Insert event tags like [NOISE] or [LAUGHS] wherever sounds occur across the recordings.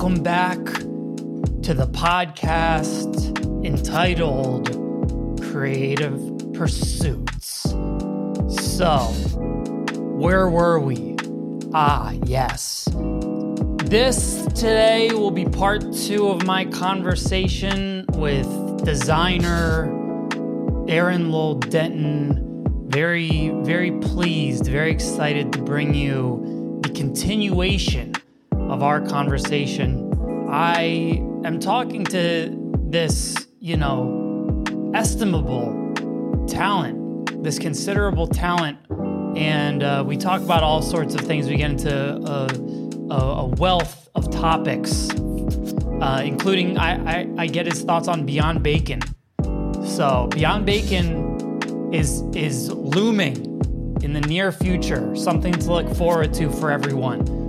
Welcome back to the podcast entitled Creative Pursuits. So, where were we? Ah, yes. This today will be part two of my conversation with designer Aaron Lowell Denton. Very, very pleased, very excited to bring you the continuation of our conversation. I am talking to this, you know, estimable talent, this considerable talent, and uh, we talk about all sorts of things. We get into a, a, a wealth of topics, uh, including I, I, I get his thoughts on Beyond Bacon. So Beyond Bacon is is looming in the near future, something to look forward to for everyone.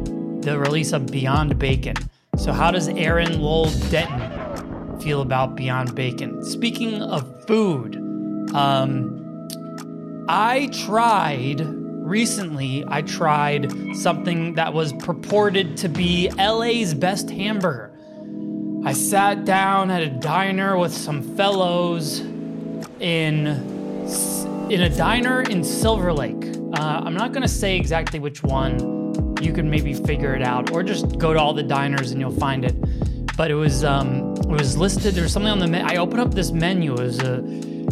The release of Beyond Bacon. So how does Aaron Lowell Denton feel about Beyond Bacon? Speaking of food, um, I tried recently. I tried something that was purported to be LA's best hamburger. I sat down at a diner with some fellows in in a diner in Silver Lake. Uh, I'm not to say exactly which one. You can maybe figure it out, or just go to all the diners and you'll find it. But it was um, it was listed. There was something on the menu. I opened up this menu. It was a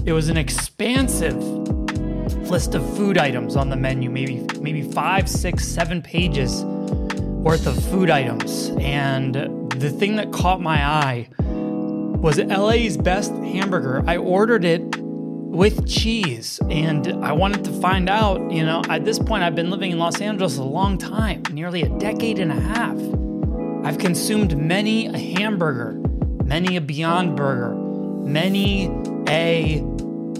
it was an expansive list of food items on the menu. Maybe maybe five, six, seven pages worth of food items. And the thing that caught my eye was LA's best hamburger. I ordered it with cheese and I wanted to find out, you know, at this point I've been living in Los Angeles a long time, nearly a decade and a half. I've consumed many a hamburger, many a Beyond Burger, many a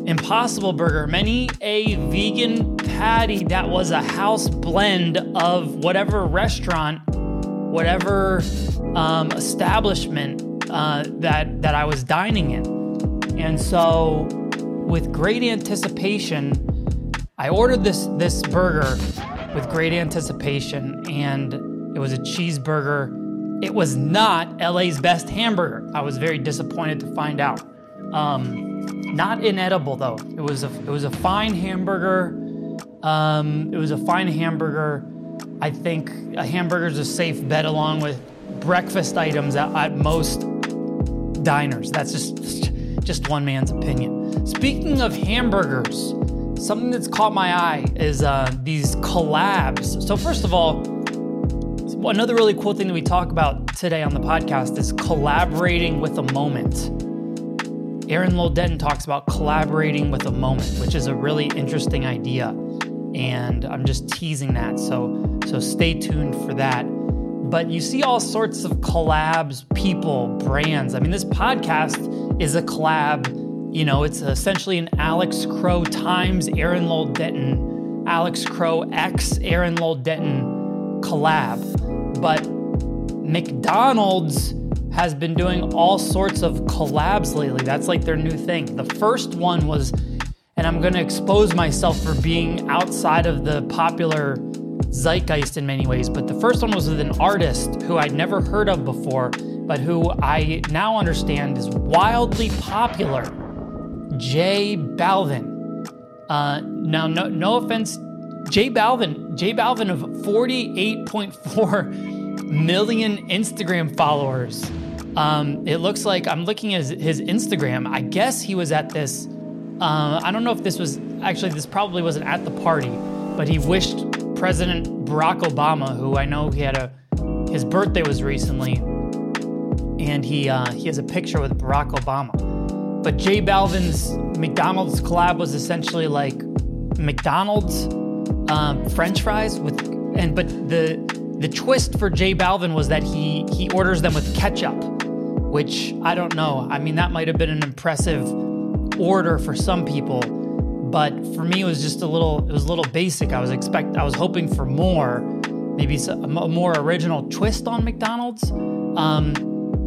Impossible Burger, many a vegan patty that was a house blend of whatever restaurant, whatever um, establishment uh, that that I was dining in, and so with great anticipation, I ordered this this burger with great anticipation, and it was a cheeseburger. It was not LA's best hamburger. I was very disappointed to find out. Um, not inedible though. It was a it was a fine hamburger. Um, it was a fine hamburger. I think a hamburger is a safe bet along with breakfast items at, at most diners. That's just just one man's opinion. Speaking of hamburgers, something that's caught my eye is uh, these collabs. So first of all, another really cool thing that we talk about today on the podcast is collaborating with a moment. Aaron Lowell talks about collaborating with a moment, which is a really interesting idea. And I'm just teasing that. So so stay tuned for that. But you see all sorts of collabs, people, brands. I mean, this podcast is a collab. You know, it's essentially an Alex Crow times Aaron Lowell Denton, Alex Crow X Aaron Lowell Denton collab. But McDonald's has been doing all sorts of collabs lately. That's like their new thing. The first one was, and I'm going to expose myself for being outside of the popular zeitgeist in many ways, but the first one was with an artist who I'd never heard of before, but who I now understand is wildly popular J Balvin. Uh, now, no, no offense, J Balvin, J Balvin of 48.4 [LAUGHS] million Instagram followers. Um, it looks like I'm looking at his, his, Instagram. I guess he was at this. Uh, I don't know if this was actually, this probably wasn't at the party, but he wished President Barack Obama, who I know he had a, his birthday was recently, and he uh, he has a picture with Barack Obama. But J Balvin's McDonald's collab was essentially like McDonald's um, French fries with, and but the the twist for J Balvin was that he he orders them with ketchup, which I don't know. I mean, that might have been an impressive order for some people, but for me, it was just a little it was a little basic. I was expect I was hoping for more, maybe a more original twist on McDonald's. Um,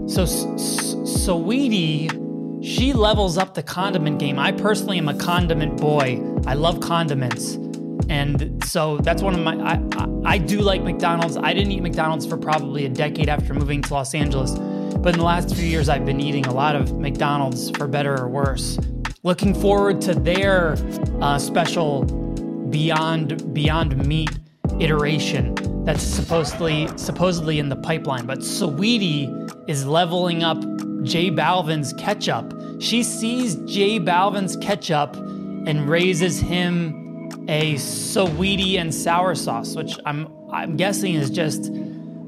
so Saweetie, she levels up the condiment game. I personally am a condiment boy. I love condiments. and so that's one of my I, I, I do like McDonald's. I didn't eat McDonald's for probably a decade after moving to Los Angeles, but in the last few years I've been eating a lot of McDonald's for better or worse. Looking forward to their uh, special Beyond Beyond Meat iteration that's supposedly supposedly in the pipeline. But Saweetie is leveling up J Balvin's ketchup. She sees J Balvin's ketchup and raises him a Saweetie and sour sauce, which I'm I'm guessing is just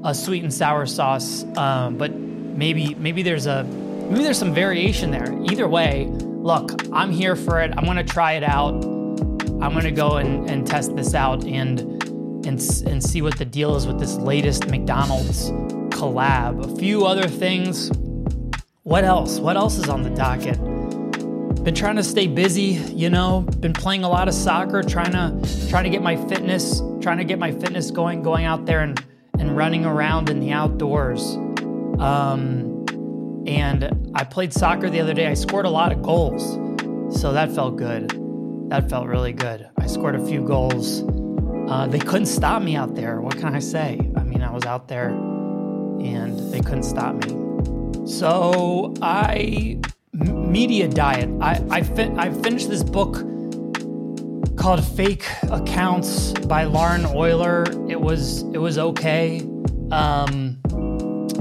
a sweet and sour sauce. Um, but maybe maybe there's a maybe there's some variation there. Either way, look, I'm here for it. I'm gonna try it out. I'm gonna go and, and test this out and and and see what the deal is with this latest McDonald's collab. A few other things. What else? What else is on the docket? been trying to stay busy, you know, been playing a lot of soccer, trying to trying to get my fitness, trying to get my fitness going, going out there and and running around in the outdoors. Um, and I played soccer the other day. I scored a lot of goals. So that felt good. That felt really good. I scored a few goals. Uh, they couldn't stop me out there. What can I say? I mean, I was out there and they couldn't stop me. So I media diet. I I, I finished this book called Fake Accounts by Lauren Oyler. It was it was okay. Um,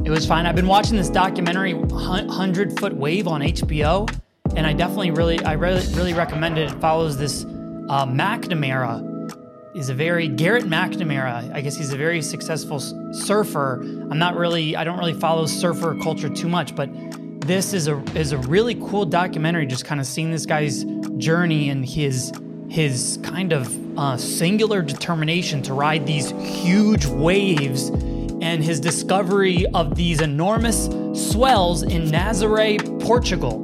it was fine. I've been watching this documentary Hundred Foot Wave on HBO, and I definitely really I really really recommend it. It follows this uh, McNamara. Is a very Garrett McNamara. I guess he's a very successful surfer. I'm not really I don't really follow surfer culture too much, but this is a is a really cool documentary. Just kind of seeing this guy's journey and his his kind of uh, singular determination to ride these huge waves and his discovery of these enormous swells in Nazaré, Portugal.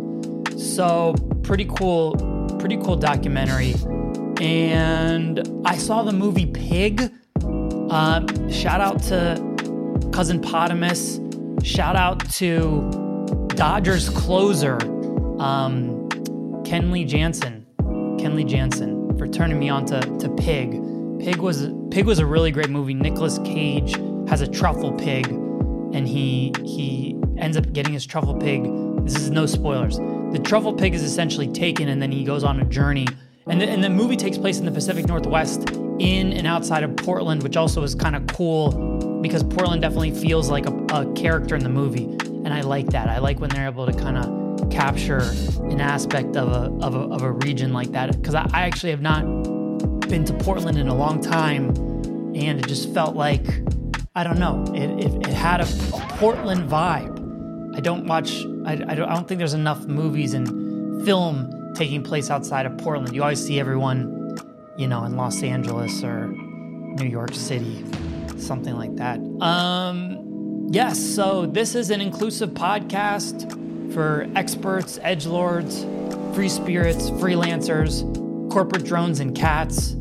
So pretty cool, pretty cool documentary. And I saw the movie Pig. Uh, shout out to cousin Potamus. Shout out to Dodgers closer, um, Kenley Jansen, Kenley Jansen, for turning me on to, to Pig. Pig was Pig was a really great movie. Nicolas Cage has a truffle pig, and he he ends up getting his truffle pig. This is no spoilers. The truffle pig is essentially taken, and then he goes on a journey. And the, and the movie takes place in the Pacific Northwest, in and outside of Portland, which also is kind of cool because Portland definitely feels like a, a character in the movie and I like that. I like when they're able to kind of capture an aspect of a of a, of a region like that because I, I actually have not been to Portland in a long time, and it just felt like I don't know. It it, it had a, Portland vibe. I don't watch. I, I don't. I don't think there's enough movies and film taking place outside of Portland. You always see everyone, you know, in Los Angeles or New York City, something like that. Um, Yes, so this is an inclusive podcast for experts, edge lords, free spirits, freelancers, corporate drones, and cats.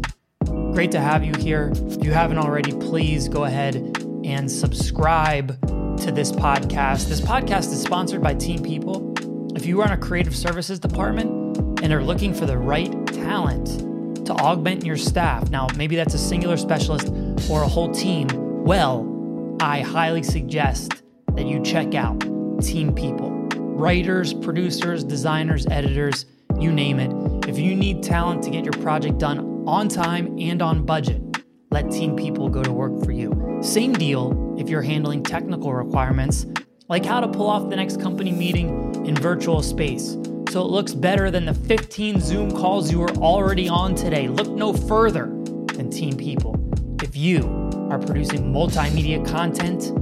Great to have you here. If you haven't already, please go ahead and subscribe to this podcast. This podcast is sponsored by Team People. If you run a creative services department and are looking for the right talent to augment your staff, now maybe that's a singular specialist or a whole team, well, I highly suggest that you check out Team People. Writers, producers, designers, editors, you name it. If you need talent to get your project done on time and on budget, let Team People go to work for you. Same deal if you're handling technical requirements, like how to pull off the next company meeting in virtual space so it looks better than the 15 Zoom calls you were already on today. Look no further than Team People. If you are producing multimedia content,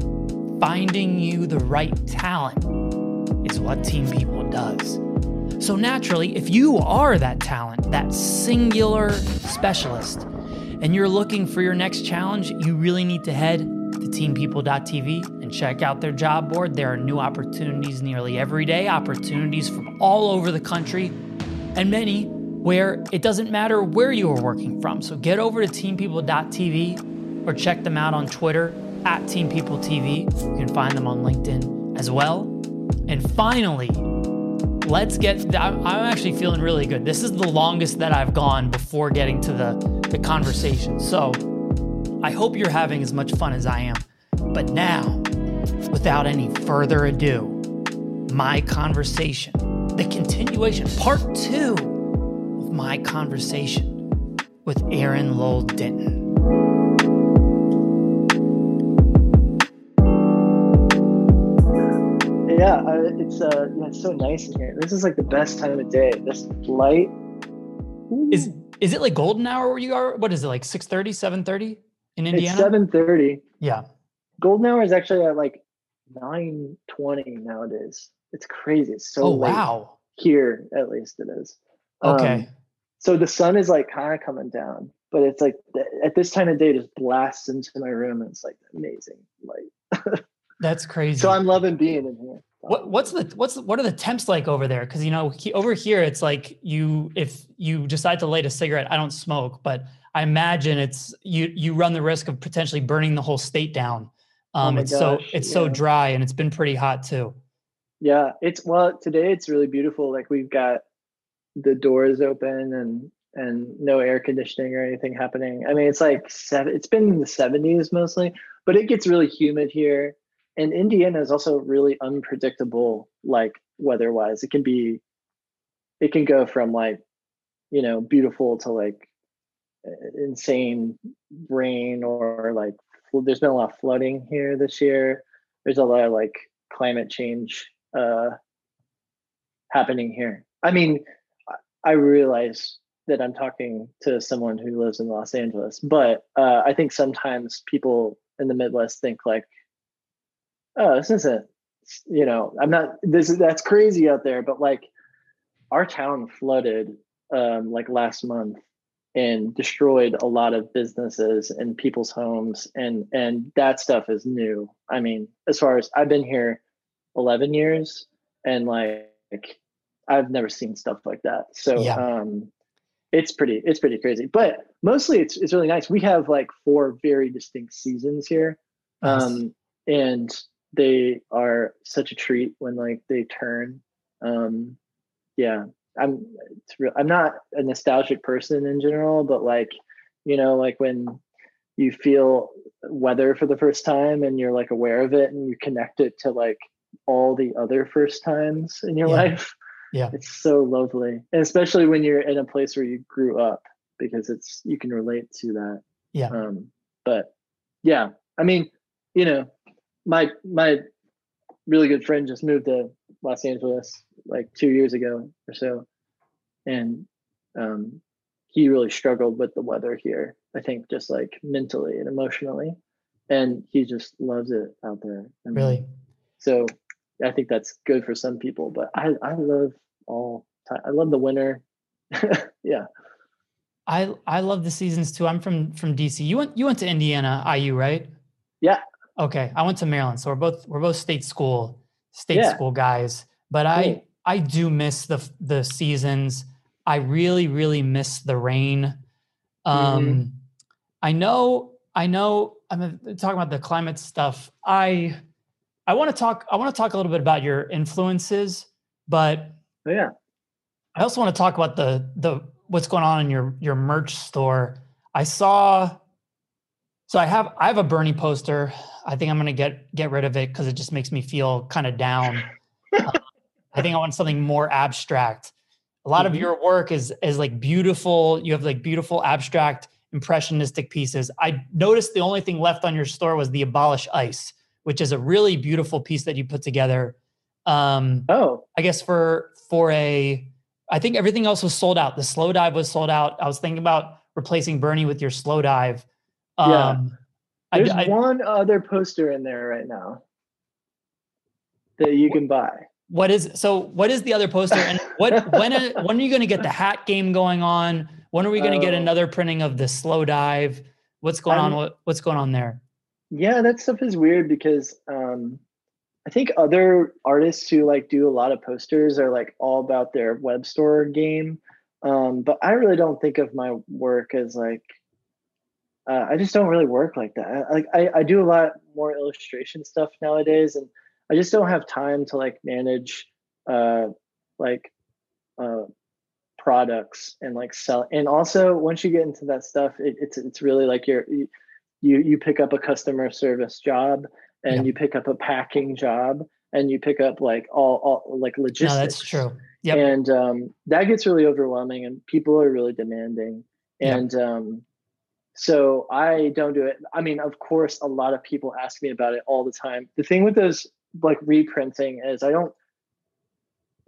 finding you the right talent is what Team People does. So, naturally, if you are that talent, that singular specialist, and you're looking for your next challenge, you really need to head to teampeople.tv and check out their job board. There are new opportunities nearly every day, opportunities from all over the country, and many where it doesn't matter where you are working from. So, get over to teampeople.tv or check them out on Twitter at teampeopletv. You can find them on LinkedIn as well. And finally, let's get. I'm, actually feeling really good. This is the longest that I've gone before getting to the the conversation. So I hope you're having as much fun as I am. But now, without any further ado, my conversation, the continuation, part two of my conversation with Aaron Lowell Denton. Yeah, uh, it's uh, yeah, it's so nice in here. This is like the best time of day. This light. Is is it like golden hour where you are? What is it like 6:30, 7:30 in Indiana? Seven thirty. Yeah. Golden hour is actually at like nine twenty nowadays. It's crazy. It's so oh wow. Here, at least it is. Okay. Um, so the sun is like kind of coming down, but it's like at this time of day, it just blasts into my room, and it's like amazing light. [LAUGHS] That's crazy. so I'm loving being in here. What what's the what's the, what are the temps like over there? Because you know he, over here it's like you if you decide to light a cigarette, I don't smoke, but I imagine it's you you run the risk of potentially burning the whole state down. Um, my it's so gosh, it's so dry and it's been pretty hot too. Yeah, it's well today. It's really beautiful. Like we've got the doors open and and no air conditioning or anything happening. I mean, it's like seven. It's been in the seventies mostly, but it gets really humid here. And Indiana is also really unpredictable, like weather-wise. It can be, it can go from like, you know, beautiful to like uh, insane rain or like. There's been a lot of flooding here this year. There's a lot of like climate change uh, happening here. I mean, I realize that I'm talking to someone who lives in Los Angeles, but uh, I think sometimes people in the Midwest think like, "Oh, this isn't," you know, I'm not. This is that's crazy out there, but like, our town flooded um, like last month and destroyed a lot of businesses and people's homes, and and that stuff is new. I mean, as far as I've been here 11 years, and like I've never seen stuff like that. So Yeah. um it's pretty it's pretty crazy. But mostly it's it's really nice. We have like four very distinct seasons here. Nice. Um and they are such a treat when like they turn. Um yeah. I'm it's real I'm not a nostalgic person in general, but like, you know, like when you feel weather for the first time and you're like aware of it and you connect it to like all the other first times in your Yeah. life Yeah. it's so lovely and especially when you're in a place where you grew up because it's you can relate to that Yeah. um but yeah i mean you know my my really good friend just moved to los angeles like two years ago or so and um he really struggled with the weather here i think just like mentally and emotionally and he just loves it out there I mean, Really. so I think that's good for some people, but I, I love all time. I love the winter. [LAUGHS] yeah. I I love the seasons too. I'm from from DC. You went you went to Indiana IU, right? Yeah. Okay. I went to Maryland. So we're both we're both state school state Yeah. school guys. But I Cool. I do miss the the seasons. I really really miss the rain. Um Mhm. I know I know I'm talking about the climate stuff. I I want to talk I want to talk a little bit about your influences, but Oh, yeah. I also want to talk about the the what's going on in your your merch store. I saw so I have I have a Bernie poster. I think I'm gonna get get rid of it because it just makes me feel kind of down. Uh, [LAUGHS] I think I want something more abstract. A lot Mhm. of your work is is like beautiful. You have like beautiful abstract impressionistic pieces. I noticed the only thing left on your store was the abolish ice, which is a really beautiful piece that you put together. Um, Oh, I guess for for a I think everything else was sold out. The Slowdive was sold out. I was thinking about replacing Bernie with your Slowdive. Um Yeah. There's I- one other poster in there right now that you can buy. what is so what is the other poster and [LAUGHS] what when are- when are you going to get the hat game going on? When are we going to get Oh. another printing of the Slowdive? What's going on? I'm- What, what's going on there? Yeah, that stuff is weird because um, I think other artists who like do a lot of posters are like all about their web store game. Um, but I really don't think of my work as like uh, I just don't really work like that. I- Like I, I do a lot more illustration stuff nowadays, and I just don't have time to like manage uh, like uh, products and like sell. And also, once you get into that stuff, it, it's it's really like you're you you pick up a customer service job and Yeah. you pick up a packing job and you pick up like all, all like logistics. No, that's true. Yep. And um, that gets really overwhelming, and people are really demanding. Yep. And um, so I don't do it. I mean, of course, a lot of people ask me about it all the time. The thing with those like reprinting is I don't.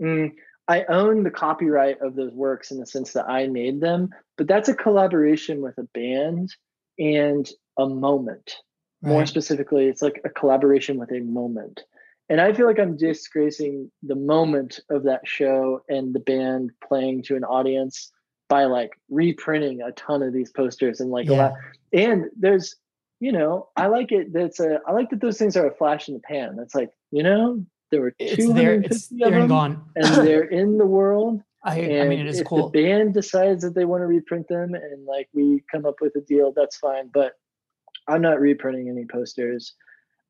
Mm, I own the copyright of those works in the sense that I made them, but that's a collaboration with a band and a moment more Right. specifically it's like a collaboration with a moment and i feel like i'm disgracing the moment of that show and the band playing to an audience by like reprinting a ton of these posters and like a lot and there's you know i like it that's a i like that those things are a flash in the pan that's like you know there were there. 250 It's of and them, gone. and they're in the world I, and I mean, it is if cool. the band decides that they want to reprint them and like we come up with a deal, that's fine. But I'm not reprinting any posters.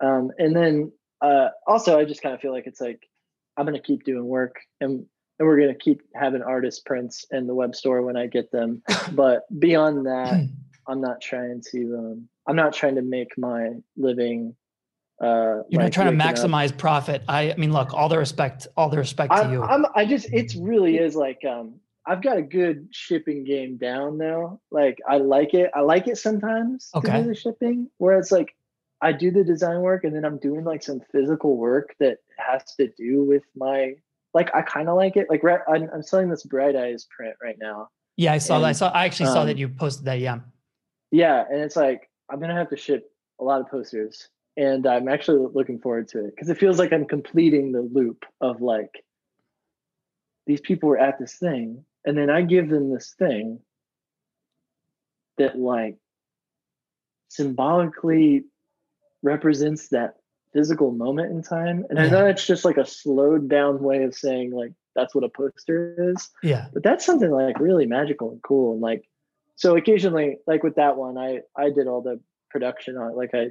Um, and then uh, also, I just kind of feel like it's like I'm gonna keep doing work and and we're gonna keep having artist prints in the web store when I get them. but beyond that, I'm not trying to um, I'm not trying to make my living. Uh, You're not trying to waking up maximize profit. I, I mean, look, all the respect, all the respect to I'm, you. I'm I just it's really is like um I've got a good shipping game down now. Like I like it. I like it sometimes to Okay. do the shipping where it's like I do the design work and then I'm doing like some physical work that has to do with my like I kind of like it. Like right, I'm, I'm selling this Bright Eyes print right now. yeah, I saw that. I saw. I actually saw that um, you posted that. Yeah. Yeah, and it's like I'm gonna have to ship a lot of posters, and I'm actually looking forward to it because it feels like I'm completing the loop of like these people were at this thing, and then I give them this thing that like symbolically represents that physical moment in time, and I know it's just like a slowed down way of saying like that's what a poster is Yeah. but that's something like really magical and cool. And like so occasionally like with that one i i did all the production on it like i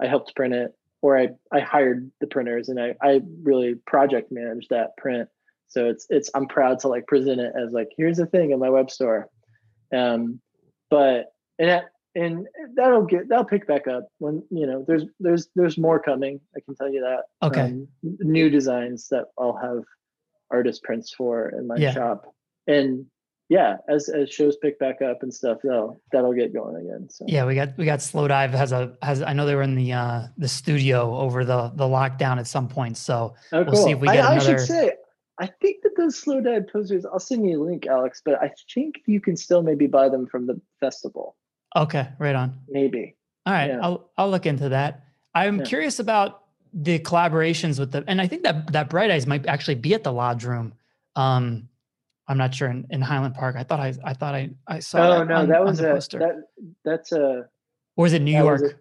i helped print it or i i hired the printers and i i really project managed that print. So it's it's i'm proud to like present it as like here's the thing in my web store. Um but and that and that'll get that'll pick back up when you know there's there's there's more coming i can tell you that Okay. um, new designs that i'll have artist prints for in my Yeah. shop and yeah as as shows pick back up and stuff that'll that'll get going again so Yeah, we got we got Slowdive has a has I know they were in the uh the studio over the the lockdown at some point. So oh, we'll see if we I, get I another- should say i think that those Slowdive posters i'll send you a link alex but i think you can still maybe buy them from the festival okay, right on. maybe All right, Yeah. I'll I'll look into that. I'm Yeah. curious about the collaborations with the, and I think that that Bright Eyes might actually be at the Lodge Room. Um, I'm not sure in, in Highland Park. I thought I I thought I I saw. oh that no on- that was a poster. that that's a or is it New York? a-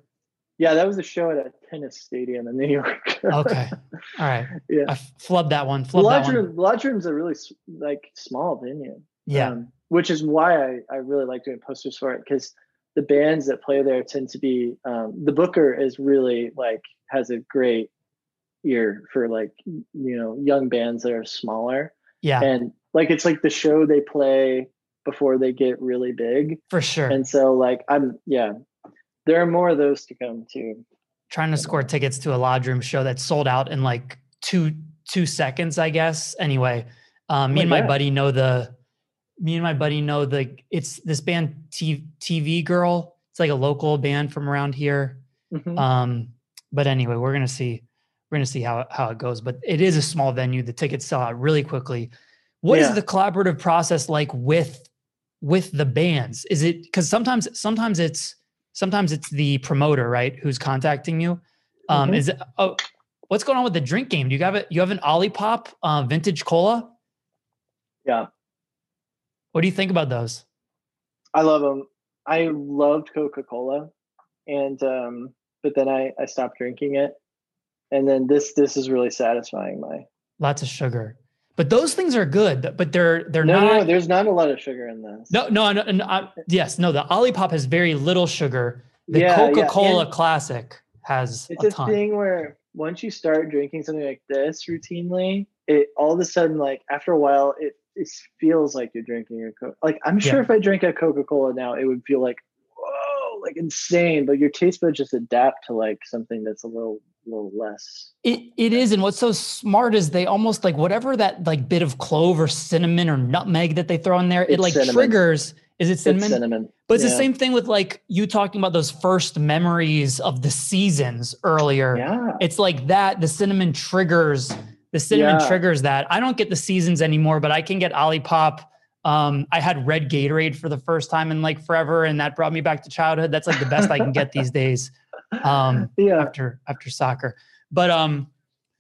yeah that was a show at a tennis stadium in new york okay, [LAUGHS] all right. Yeah. I flubbed that one. the Flubbed that lodge one. room lodge room's a really like small venue Yeah, um, which is why I, I really like doing posters for it because the bands that play there tend to be um, the booker is really like has a great ear for like you know young bands that are smaller yeah, and like it's like the show they play before they get really big for sure. and so like i'm yeah there are more of those to come too trying to score tickets to a lodge room show that sold out in like two two seconds, I guess. Anyway, um, me my and my God. buddy know the me and my buddy know the it's this band T, TV Girl. It's like a local band from around here. Mhm. Um, but anyway, we're gonna see we're gonna see how it- how it goes. But it is a small venue. The tickets sell out really quickly. What is Yeah. the collaborative process like with with the bands? Is it because sometimes sometimes it's sometimes it's the promoter right who's contacting you. Um, Mhm. Is oh what's going on with the drink game? Do you have it? You have an Olipop uh, vintage cola? yeah What do you think about those? I love them. I loved Coca Cola, and um, but then I I stopped drinking it, and then this this is really satisfying my. Lots of sugar, but those things are good. But they're they're No, not. no, there's not a lot of sugar in this. No, no, no, no I, yes, no. The Olipop has very little sugar. The Yeah, yeah, Coca Cola and Classic has It's a a ton. thing where once you start drinking something like this routinely, it all of a sudden like after a while it it feels like you're drinking a coke. Like I'm sure Yeah. if I drank a Coca Cola now, it would feel like whoa, like insane. But your taste buds just adapt to like something that's a little little less. It it is, and what's so smart is they almost like whatever that like bit of clove or cinnamon or nutmeg that they throw in there, it like cinnamon. triggers. Is it cinnamon? It's cinnamon. But it's the same thing with like you talking about those first memories of the seasons earlier. Yeah. It's like that. The cinnamon triggers. The cinnamon Yeah. triggers that. I don't get the seasons anymore, but I can get Olipop. Um, I had red Gatorade for the first time in like forever, and that brought me back to childhood. That's like the best I can get these [LAUGHS] days um, yeah. after after soccer. But um,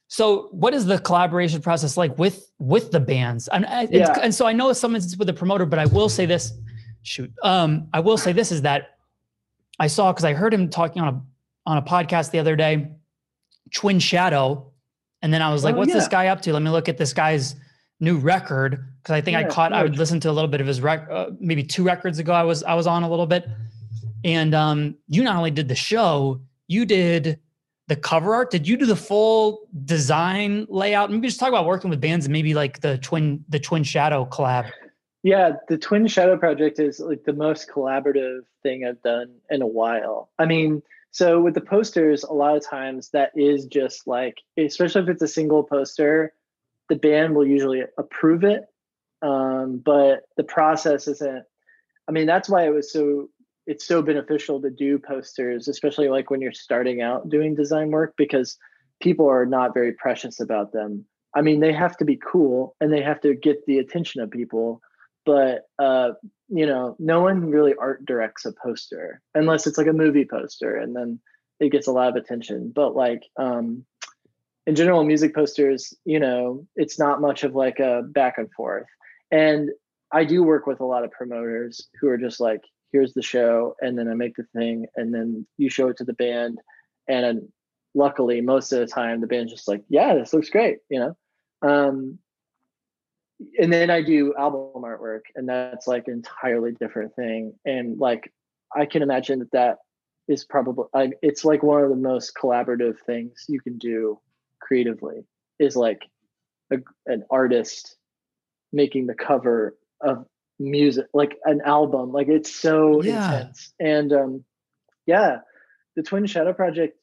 so what is the collaboration process like with with the bands? And it's, Yeah. and so I know some instances with the promoter, but I will say this. Shoot, um, I will say this is that I saw because I heard him talking on a on a podcast the other day, Twin Shadow, and then I was like, Oh, "What's this guy up to?" Let me look at this guy's new record because I think I caught. I would listen to a little bit of his rec, uh, maybe two records ago. I was I was on a little bit, and um, you not only did the show, you did the cover art. Did you do the full design layout? Maybe just talk about working with bands and maybe like the twin the Twin Shadow collab. Yeah, the Twin Shadow project is like the most collaborative thing I've done in a while. I mean, so with the posters, a lot of times that is just like, especially if it's a single poster, the band will usually approve it. Um, but the process isn't, I mean, that's why it was so, it's so beneficial to do posters, especially like when you're starting out doing design work, because people are not very precious about them. I mean, they have to be cool and they have to get the attention of people but uh, you know, no one really art directs a poster unless it's like a movie poster, and then it gets a lot of attention. But like um, in general, music posters, you know, it's not much of like a back and forth. And I do work with a lot of promoters who are just like, here's the show, and then I make the thing, and then you show it to the band, and luckily, most of the time, the band's just like, yeah, this looks great, you know. Um, and then I do album artwork, and that's like an entirely different thing. And like, I can imagine that that is probably I, it's like one of the most collaborative things you can do creatively is like a, an artist making the cover of music, like an album. Like it's so Yeah. intense. And um, yeah, the Twin Shadow Project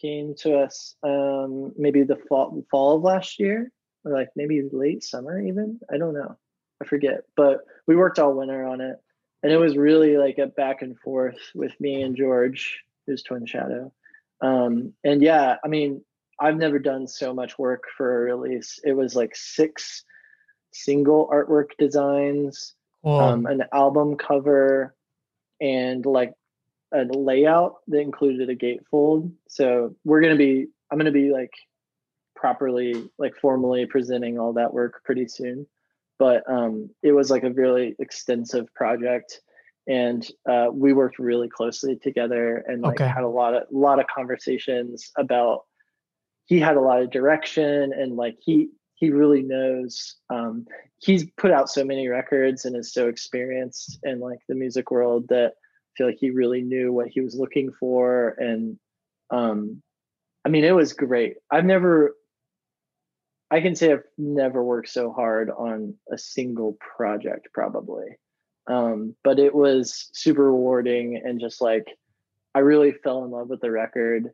came to us um, maybe the fall fall of last year or like maybe late summer even? I don't know. I forget. But we worked all winter on it. And it was really like a back and forth with me and george who's twin shadow. Um, and yeah i mean i've never done so much work for a release. It was like six single artwork designs Cool. um, an album cover and like a layout that included a gatefold so we're to be i'm to be like properly like formally presenting all that work pretty soon but um it was like a really extensive project and uh we worked really closely together and like Okay. had a lot of lot of conversations about he had a lot of direction and like he he really knows um he's put out so many records and is so experienced in like the music world that I feel like he really knew what he was looking for and um I mean it was great. I've never I can say I've never worked so hard on a single project probably. Um but it was super rewarding and just like I really fell in love with the record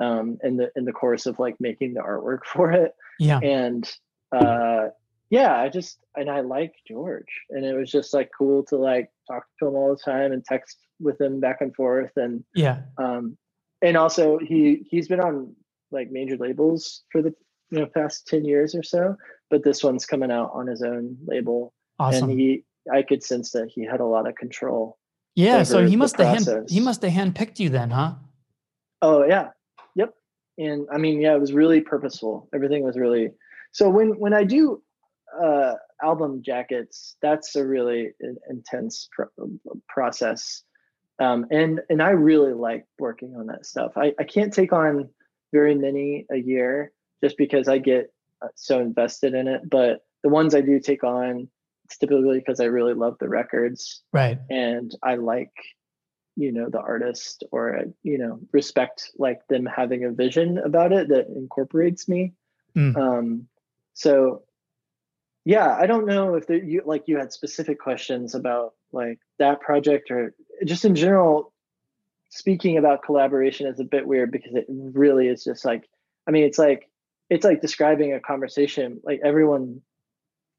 um in the in the course of like making the artwork [LAUGHS] for it yeah. and uh yeah i just and i like george and it was just like cool to like talk to him all the time and text with him back and forth and Yeah. um and also he he's been on like major labels for the you know past 10 years or so but this one's coming out on his own label Awesome. and he i could sense that he had a lot of control yeah. So he must have hand, he must have handpicked you then, huh? Oh yeah, yep. And I mean, yeah, it was really purposeful. Everything was really so. When when I do uh, album jackets, that's a really intense pro- process, um, and and I really like working on that stuff. I I can't take on very many a year just because I get uh, so invested in it. But the ones I do take on, it's typically because I really love the records Right. and I like you know the artist or uh, you know respect like them having a vision about it that incorporates me Mm. um so yeah i don't know if there, you like you had specific questions about like that project or just in general speaking about collaboration is a bit weird because it really is just like i mean it's like it's like describing a conversation like everyone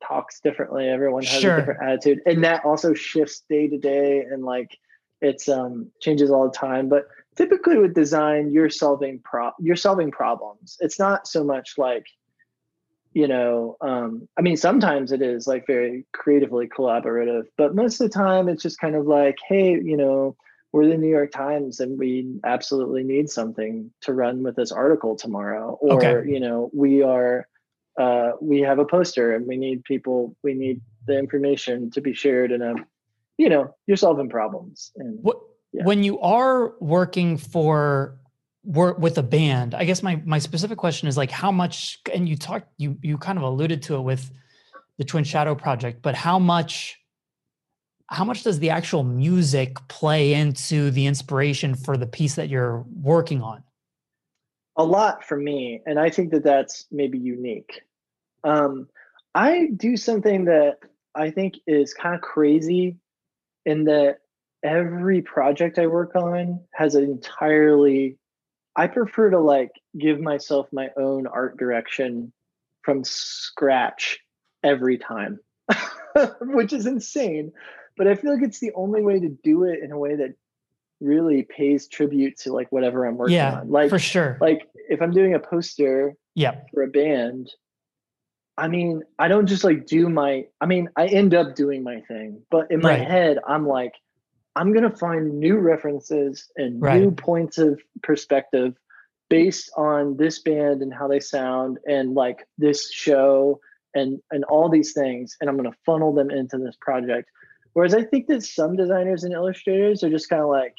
talks differently everyone has Sure. a different attitude and that also shifts day to day and like it's um changes all the time but typically with design you're solving pro you're solving problems it's not so much like you know um i mean sometimes it is like very creatively collaborative but most of the time it's just kind of like hey you know we're the new york times and we absolutely need something to run with this article tomorrow or Okay. you know we are uh we have a poster and we need people we need the information to be shared in a you know you're solving problems and What Yeah. when you are working for work with a band, I guess my my specific question is like how much and you talked you you kind of alluded to it with the Twin Shadow project, but how much how much does the actual music play into the inspiration for the piece that you're working on? a lot for me and i think that that's maybe unique um, i do something that i think is kind of crazy in that every project i work on has an entirely i prefer to like give myself my own art direction from scratch every time [LAUGHS] which is insane but i feel like it's the only way to do it in a way that really pays tribute to like whatever i'm working yeah, on like for sure. like if i'm doing a poster yeah, for a band i mean i don't just like do my i mean i end up doing my thing but in my Right. head i'm like i'm gonna find new references and new points of perspective based on this band and how they sound and like this show and and all these things and i'm gonna funnel them into this project whereas i think that some designers and illustrators are just kind of like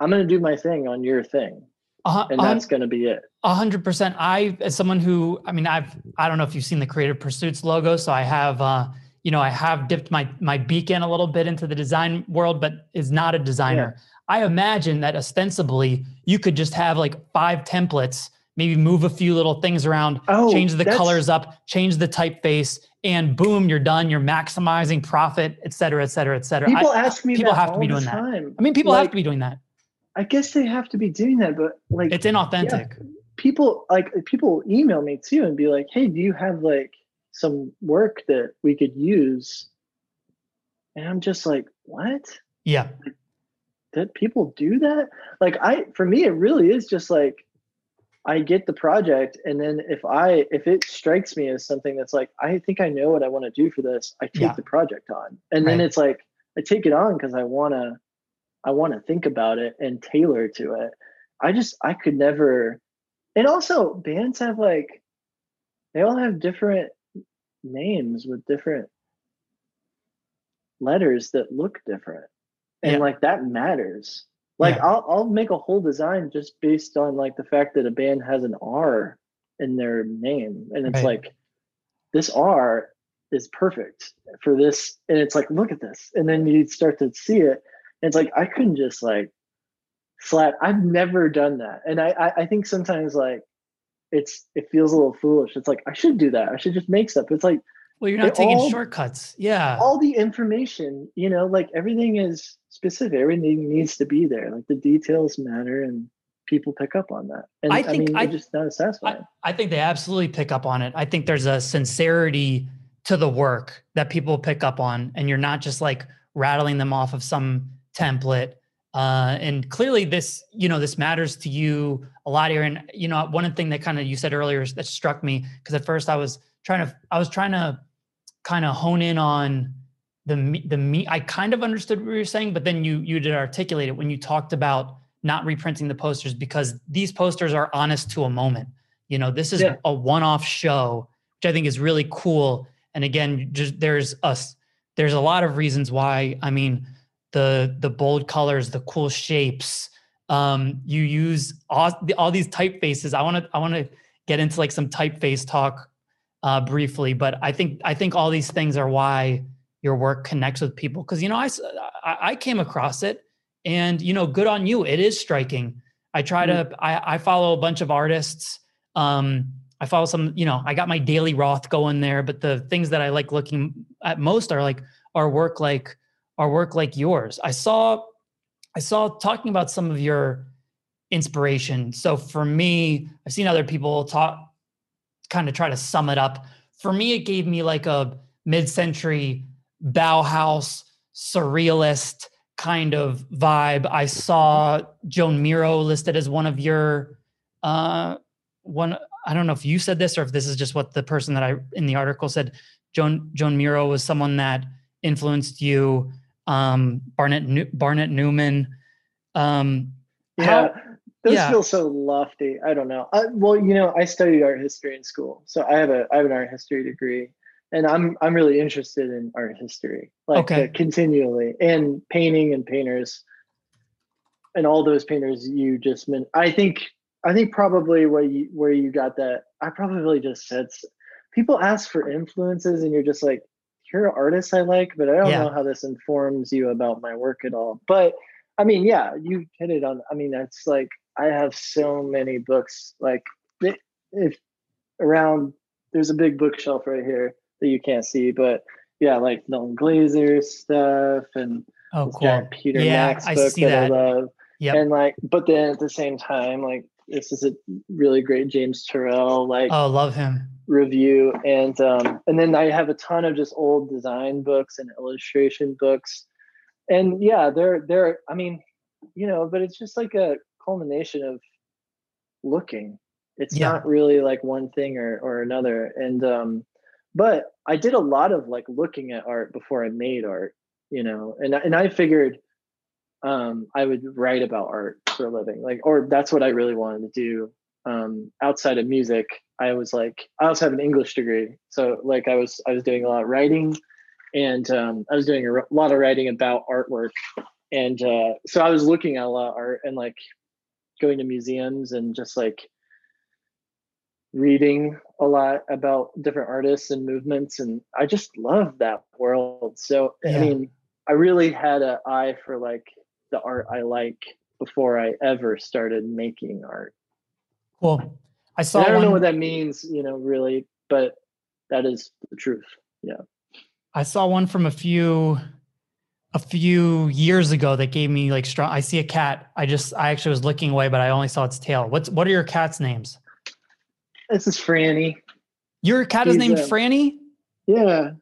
i'm gonna do my thing on your thing uh, and that's gonna be it A hundred percent. I, as someone who, I mean, I've, I don't know if you've seen the Creative Pursuits logo, so I have, uh, you know, I have dipped my my beak in a little bit into the design world, but is not a designer. I imagine that ostensibly you could just have like five templates, maybe move a few little things around, oh change the colors up, change the typeface, and boom, you're done. You're maximizing profit, et cetera, et cetera, et cetera. People I, ask me people that have to all be the doing that. time. I mean, people have to be doing that. I guess they have to be doing that, but like It's inauthentic. people like people email me too and be like, "Hey, do you have like some work that we could use?" And I'm just like, "What? Yeah. Did people do that?" Like I for me it really is just like I get the project and then if I if it strikes me as something that's like I think I know what I want to do for this, I take Yeah. the project on. And then it's like I take it on cuz I want to I want to think about it and tailor to it. I just I could never and also bands have like they all have different names with different letters that look different. And Yeah. like that matters. Like Yeah. I'll I'll make a whole design just based on like the fact that a band has an R in their name. And it's Right. like this R is perfect for this. And it's like, look at this. And then you start to see it. And it's like I couldn't just like flat. I've never done that. And I I, I think sometimes like it's it feels a little foolish. It's like I should do that. I should just make stuff. It's like Well, you're not taking all- shortcuts. Yeah. all the information, you know, like everything is specific. Everything needs to be there. Like the details matter and people pick up on that. And I I, think mean, I- just not as satisfying. I think they absolutely pick up on it. I think there's a sincerity to the work that people pick up on, and you're not just like rattling them off of some template. Uh, and clearly, this you know this matters to you a lot here. And you know, one thing that kind of you said earlier that struck me because at first I was trying to I was trying to kind of hone in on the me- the me. I kind of understood what you were saying, but then you you did articulate it when you talked about not reprinting the posters because these posters are honest to a moment. You know, this is Yeah. a one-off show, which I think is really cool. And again, just there's us. There's a lot of reasons why. I mean, the the bold colors, the cool shapes. Um, you use all, all these typefaces. I want to I want to get into like some typeface talk uh, briefly, but I think I think all these things are why your work connects with people. Because you know, I I came across it, and you know, good on you. It is striking. I try to I, I follow a bunch of artists, um, I follow some, you know, I got my daily Roth going there, but the things that I like looking at most are like our work like our work like yours. I saw I saw talking about some of your inspiration. So for me, I've seen other people talk kind of try to sum it up. For me, it gave me like a mid-century Bauhaus surrealist kind of vibe. I saw Joan Miro listed as one of your uh one I don't know if you said this or if this is just what the person that I in the article said. Joan Joan Miro was someone that influenced you. Um, Barnett Barnett Newman. Um, yeah, how, those yeah. feel so lofty. I don't know. I, well, you know, I studied art history in school, so I have a I have an art history degree, and I'm I'm really interested in art history, like okay. uh, continually, and painting and painters, and all those painters you just meant. I think I think probably where you where you got that, I probably just said. People ask for influences, and you're just like, here are artists I like, but I don't yeah. know how this informs you about my work at all. But I mean, yeah, you hit it on. I mean, it's like I have so many books. Like if around, there's a big bookshelf right here that you can't see, but yeah, like Milton Glaser stuff and oh, cool. Peter yeah, Max book I that, that I love. Yeah, and like, but then at the same time, like this is a really great James Turrell. Like, oh, love him review and um and then i have a ton of just old design books and illustration books and yeah they're they're i mean you know but it's just like a culmination of looking. It's yeah. not really like one thing or or another. And um but i did a lot of like looking at art before i made art you know? And and i figured um i would write about art for a living like or that's what i really wanted to do. Um outside of music I was like, I also have an English degree, so like I was I was doing a lot of writing, and um, I was doing a lot of writing about artwork, and uh, so I was looking at a lot of art and like going to museums and just like reading a lot about different artists and movements, and I just love that world. So yeah. I mean, I really had an eye for like the art I like before I ever started making art. Cool. I saw. And I don't one, know what that means, you know, really, but that is the truth. Yeah. I saw one from a few a few years ago that gave me like strong. I see a cat. I just I actually was looking away, but I only saw its tail. What's what are your cat's names? This is Franny. Your cat He's is named Franny. Yeah.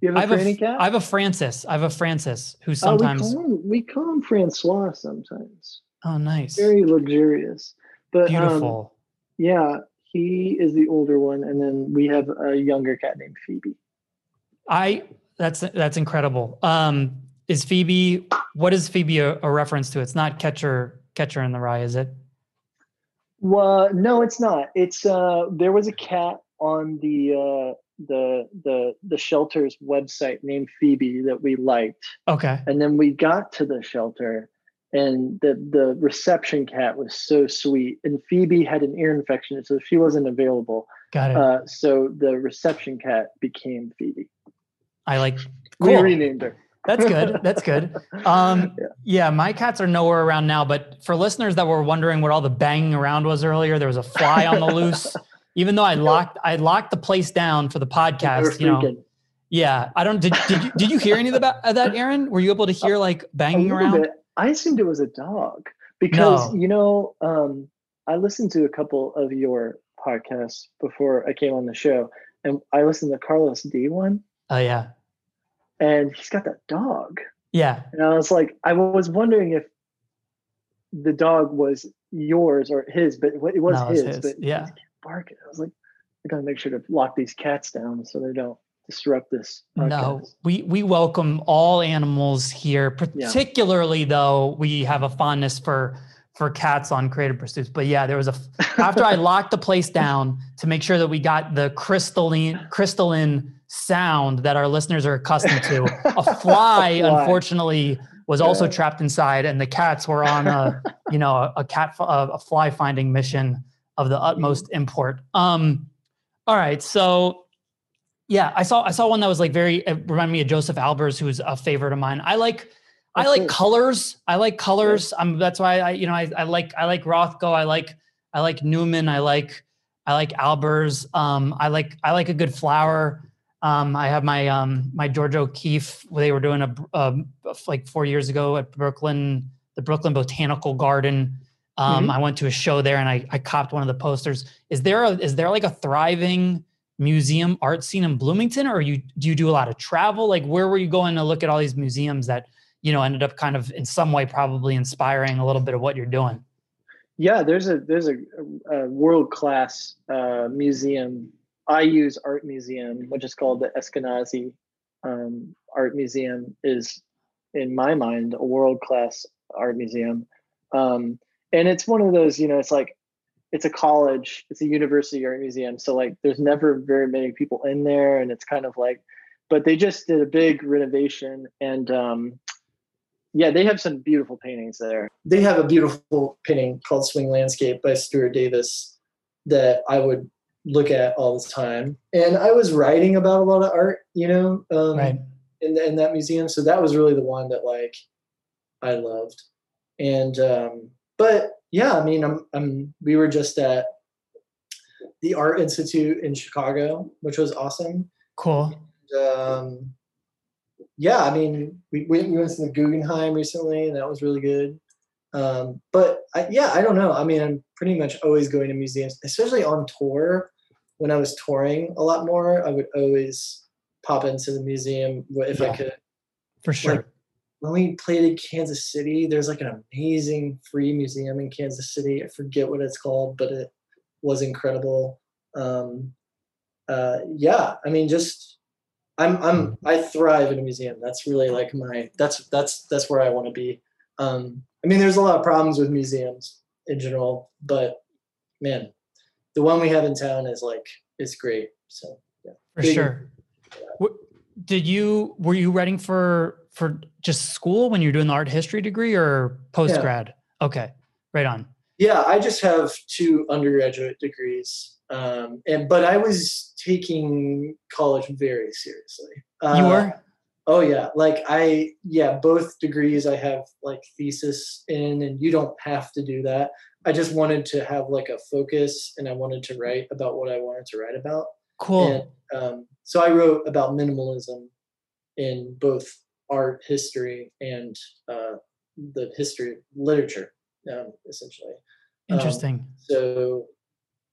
You have a I have Franny a, cat? I have a Francis. I have a Francis who sometimes oh, we, call him, we call him Francois sometimes. Oh, nice. Very luxurious. But um, beautiful. Um, yeah, he is the older one, and then we have a younger cat named Phoebe. I that's that's incredible. Um, is Phoebe? What is Phoebe a, a reference to? It's not Catcher Catcher in the Rye, is it? Well, no, it's not. It's uh, there was a cat on the uh, the the the shelter's website named Phoebe that we liked. Okay. And then we got to the shelter and the the reception cat was so sweet and phoebe had an ear infection so she wasn't available got it uh, so the reception cat became phoebe i like cool. we renamed her that's good that's good um, [LAUGHS] yeah. yeah my cats are nowhere around now but for listeners that were wondering what all the banging around was earlier there was a fly on the [LAUGHS] loose even though i locked i locked the place down for the podcast you know yeah i don't did, did you did you hear any of that, of that aaron were you able to hear like banging around bit. I assumed it was a dog because no. you know um, I listened to a couple of your podcasts before I came on the show, and I listened to Carlos D one. Oh yeah, and he's got that dog. Yeah, and I was like, I was wondering if the dog was yours or his, but it was, no, his, his. But yeah, barking. I was like, I gotta make sure to lock these cats down so they don't disrupt this. Podcast. No, we we welcome all animals here. Particularly yeah. though, we have a fondness for for cats on Creative Pursuits. But yeah, there was a after I [LAUGHS] locked the place down to make sure that we got the crystalline crystalline sound that our listeners are accustomed to. [LAUGHS] A fly, fly. unfortunately, was also yeah. trapped inside, and the cats were on a [LAUGHS] you know a, cat a fly finding mission of the utmost import. Um, all right, so yeah, I saw I saw one that was like very it reminded me of Josef Albers, who's a favorite of mine. I like I like colors. I like colors. I'm that's why I you know I, I like I like Rothko. I like I like Newman. I like I like Albers. Um, I like I like a good flower. Um, I have my um, my George O'Keeffe. They were doing a, a like four years ago at Brooklyn, the Brooklyn Botanical Garden. Um, mm-hmm. I went to a show there and I, I copped one of the posters. Is there a is there like a thriving museum art scene in Bloomington, or you do you do a lot of travel? Like where were you going to look at all these museums that you know ended up kind of in some way probably inspiring a little bit of what you're doing? Yeah, there's a there's a, a world class uh, museum. I use art museum, which is called the Eskenazi um, Art Museum, is in my mind a world class art museum. Um, and it's one of those, you know, it's like it's a college, it's a university art museum. So like there's never very many people in there and it's kind of like but they just did a big renovation and um yeah, they have some beautiful paintings there. They have a beautiful painting called Swing Landscape by Stuart Davis that I would look at all the time. And I was writing about a lot of art, you know, um, right. in, the, in that museum. So that was really the one that like I loved. And um, but yeah, I mean, I'm, I'm, we were just at the Art Institute in Chicago, which was awesome. Cool. And, um, yeah, I mean, we, we went to the Guggenheim recently, and that was really good. Um, but I, yeah, I don't know. I mean, I'm pretty much always going to museums, especially on tour. When I was touring a lot more, I would always pop into the museum if yeah, I could. For sure. Like, when we played in Kansas City, there's like an amazing free museum in Kansas City. I forget what it's called, but it was incredible. Um, uh, yeah, I mean, just I'm I'm I thrive in a museum. That's really like my that's that's that's where I want to be. Um, I mean, there's a lot of problems with museums in general, but man, the one we have in town is like it's great. So yeah, for Big, sure. Yeah. Did you were you writing for for just school when you're doing the art history degree or post grad? Yeah. Okay, right on. Yeah, I just have two undergraduate degrees, um, and but I was taking college very seriously. Uh, you were? Oh yeah, like I yeah, both degrees I have like thesis in, and you don't have to do that. I just wanted to have like a focus, and I wanted to write about what I wanted to write about. Cool. And, um, so I wrote about minimalism in both art history and uh, the history of literature, um, essentially. Um, Interesting. Um, so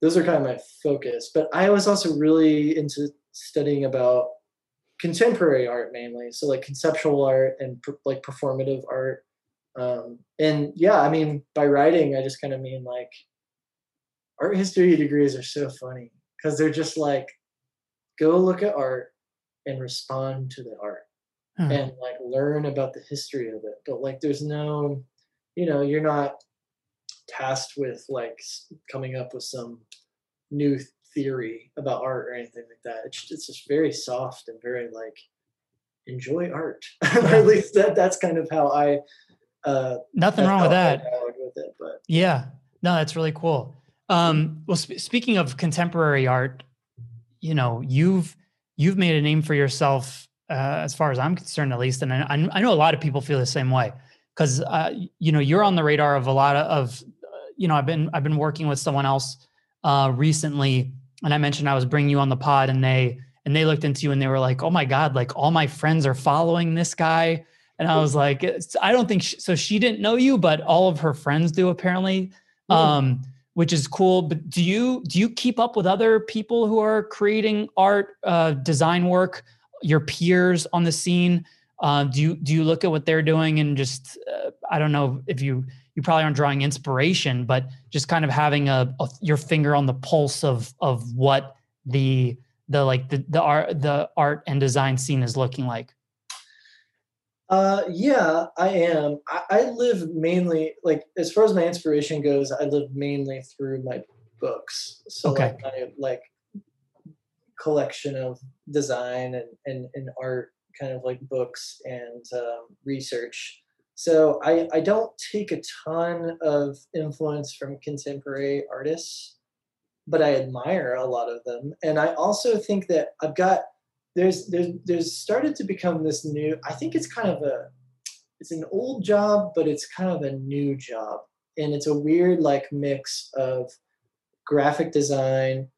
those are kind of my focus. But I was also really into studying about contemporary art mainly, so like conceptual art and per, like performative art. Um, and yeah, I mean, by writing, I just kind of mean like art history degrees are so funny because they're just like go look at art and respond to the art hmm. and like learn about the history of it. But like, there's no, you know, you're not tasked with like coming up with some new theory about art or anything like that. It's, it's just very soft and very like enjoy art. [LAUGHS] At least that that's kind of how I. Uh, Nothing wrong with that. With it, but yeah, no, that's really cool. Um, well, sp- speaking of contemporary art, you know, you've you've made a name for yourself uh, as far as I'm concerned, at least. And I, I know a lot of people feel the same way because uh, you know you're on the radar of a lot of, of uh, you know I've been I've been working with someone else uh, recently, and I mentioned I was bringing you on the pod, and they and they looked into you and they were like, oh my god, like all my friends are following this guy, and I was like, I don't think she, so. She didn't know you, but all of her friends do apparently. Mm-hmm. Um, which is cool. But do you do you keep up with other people who are creating art, uh, design work? your peers on the scene? Uh, do you do you look at what they're doing and just uh, I don't know if you you probably aren't drawing inspiration, but just kind of having a, a your finger on the pulse of of what the the like the the art the art and design scene is looking like. Uh, yeah, I am. I, I live mainly like as far as my inspiration goes. I live mainly through my books. So okay. like, like collection of design and, and, and art kind of like books and um, research. So I, I don't take a ton of influence from contemporary artists, but I admire a lot of them. And I also think that I've got there's there's there's started to become this new, I think it's kind of a it's an old job, but it's kind of a new job. And it's a weird like mix of graphic design,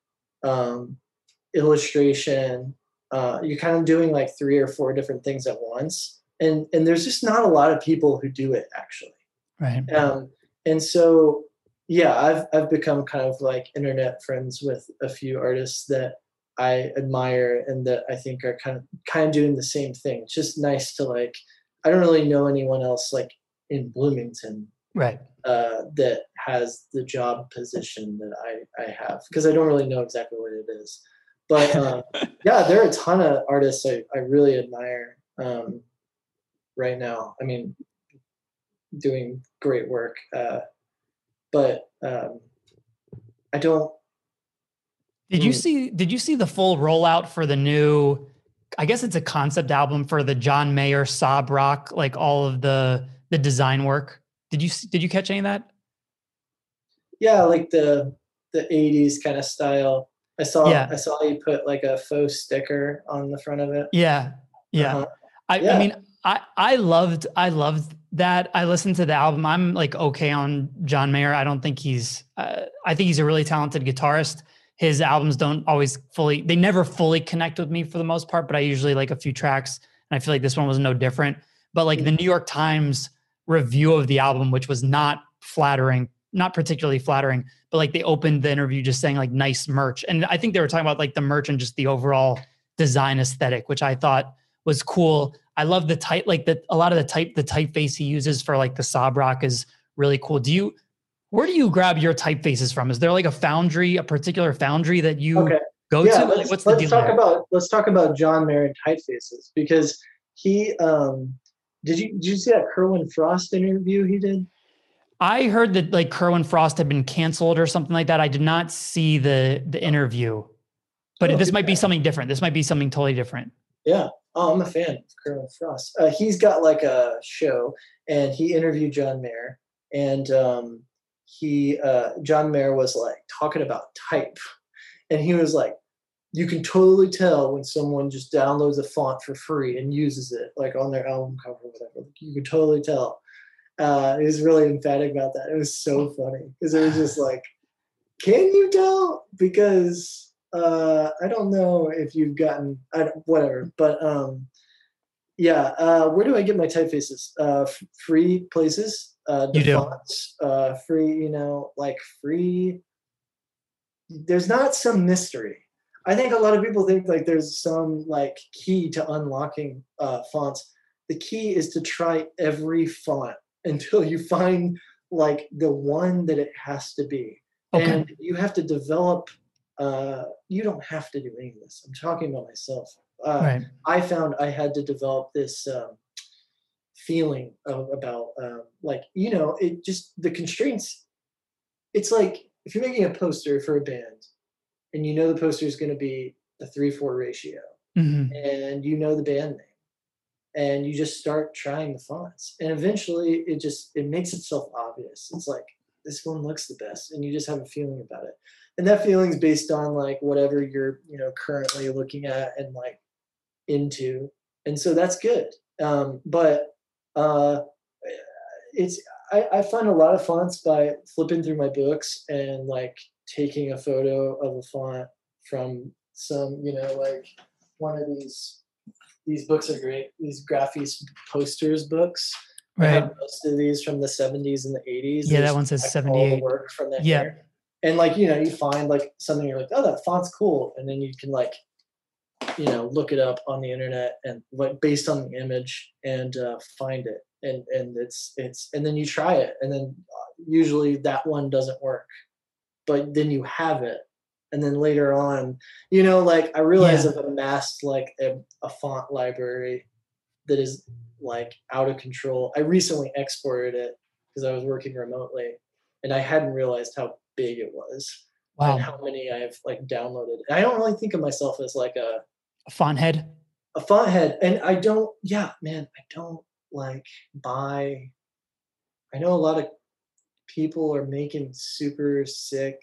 um, illustration. Uh, you're kind of doing like three or four different things at once, and and there's just not a lot of people who do it actually. Right. Um, and so, yeah, I've I've become kind of like internet friends with a few artists that I admire and that I think are kind of kind of doing the same thing. It's just nice to like. I don't really know anyone else like in Bloomington Right. uh, that has the job position that I, I have because I don't really know exactly what it is. But uh, [LAUGHS] yeah, there are a ton of artists I, I really admire um, right now. I mean, doing great work. Uh, but um, I don't. Did you Mm. see did you see the full rollout for the new I guess it's a concept album for the John Mayer Sob Rock, like all of the the design work? Did you did you catch any of that? Yeah, like the the '80s kind of style. I saw. Yeah. I saw you put like a faux sticker on the front of it. Yeah. Yeah. Uh-huh. I, I mean, I I loved I loved that. I listened to the album. I'm like okay on John Mayer. I don't think he's. Uh, I think he's a really talented guitarist. His albums don't always fully. They never fully connect with me for the most part. But I usually like a few tracks, and I feel like this one was no different. But like the New York Times review of the album, which was not flattering, not particularly flattering, but like they opened the interview just saying like nice merch, and I think they were talking about like the merch and just the overall design aesthetic, which I thought was cool. I love the type, like the a lot of the type, the typeface he uses for like the sob rock is really cool. Do you, where do you grab your typefaces from? Is there like a foundry, a particular foundry that you Okay. go yeah, to? Like, let's, what's the let's deal talk there? about let's talk about John Mayer typefaces because he um did you did you see that Kerwin Frost interview he did? I heard that like Kerwin Frost had been canceled or something like that. I did not see the the interview, but Oh, this might be something different. This might be something totally different. Yeah. Oh, I'm a fan of Kerwin Frost. Uh, he's got like a show, and he interviewed John Mayer, and um, he uh, John Mayer was like talking about type, and he was like, you can totally tell when someone just downloads a font for free and uses it, like on their album cover or whatever. You can totally tell. Uh, he was really emphatic about that. It was so funny because it was just like, can you tell? Because uh, I don't know if you've gotten I don't, whatever, but um, yeah. Uh, where do I get my typefaces? Uh, f- free places. Uh, You do. fonts, Uh, free, you know, like free. There's not some mystery. I think a lot of people think like there's some like key to unlocking uh, fonts. The key is to try every font [LAUGHS] until you find like the one that it has to be Okay. and you have to develop uh, you don't have to do any of this i'm talking about myself uh, right. i found i had to develop this um, feeling of, about um, like you know it just the constraints it's like if you're making a poster for a band and you know the poster is going to be a 3-4 ratio Mhm. and you know the band name and you just start trying the fonts and eventually it just it makes itself obvious it's like this one looks the best and you just have a feeling about it and that feeling is based on like whatever you're you know currently looking at and like into and so that's good um but uh it's I, I find a lot of fonts by flipping through my books and like taking a photo of a font from some you know like one of these these books are great these graphics posters books Right. most of these from the 70s and the 80s Yeah, that one says like, all the 78. work from that Yeah. year. And like you know you find like something you're like oh that font's cool. And then you can like you know look it up on the internet and like based on the image and uh, find it. And and it's it's and then you try it. And then uh, usually that one doesn't work. But then you have it. And then later on you know like i realize Yeah. i've amassed like a, a font library that is like out of control. I recently exported it because i was working remotely and i hadn't realized how big it was Wow. and how many i've like downloaded i don't really think of myself as like a A font head. a font head and i don't yeah man i don't like buy i know a lot of people are making super sick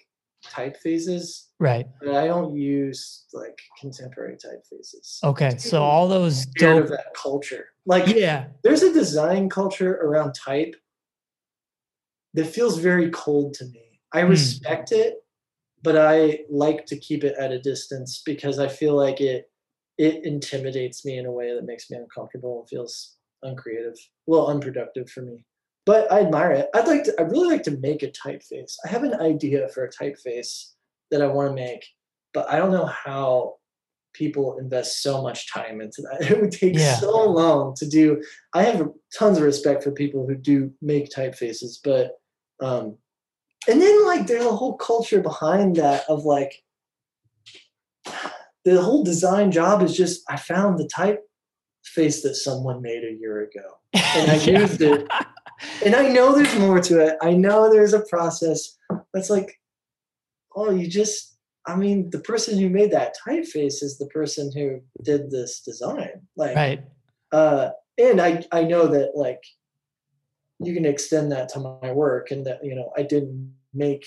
typefaces Right. but i don't use like contemporary typefaces Okay. So all those dope. of that culture like Yeah. there's a design culture around type that feels very cold to me i Hmm. respect it but I like to keep it at a distance because I feel like it it intimidates me in a way that makes me uncomfortable and feels uncreative, well, unproductive for me. But I admire it. I'd like to. I really like to make a typeface. I have an idea for a typeface that I want to make, but I don't know how people invest so much time into that. [LAUGHS] It would take Yeah. so long to do. I have tons of respect for people who do make typefaces, but um, and then like there's a whole culture behind that of like the whole design job is just I found the typeface that someone made a year ago and I Yeah. [LAUGHS] used it. And I know there's more to it. I know there's a process. That's like, oh, you just, I mean, the person who made that typeface is the person who did this design. Like, Right. uh, and I, I know that like you can extend that to my work and that, you know, I didn't make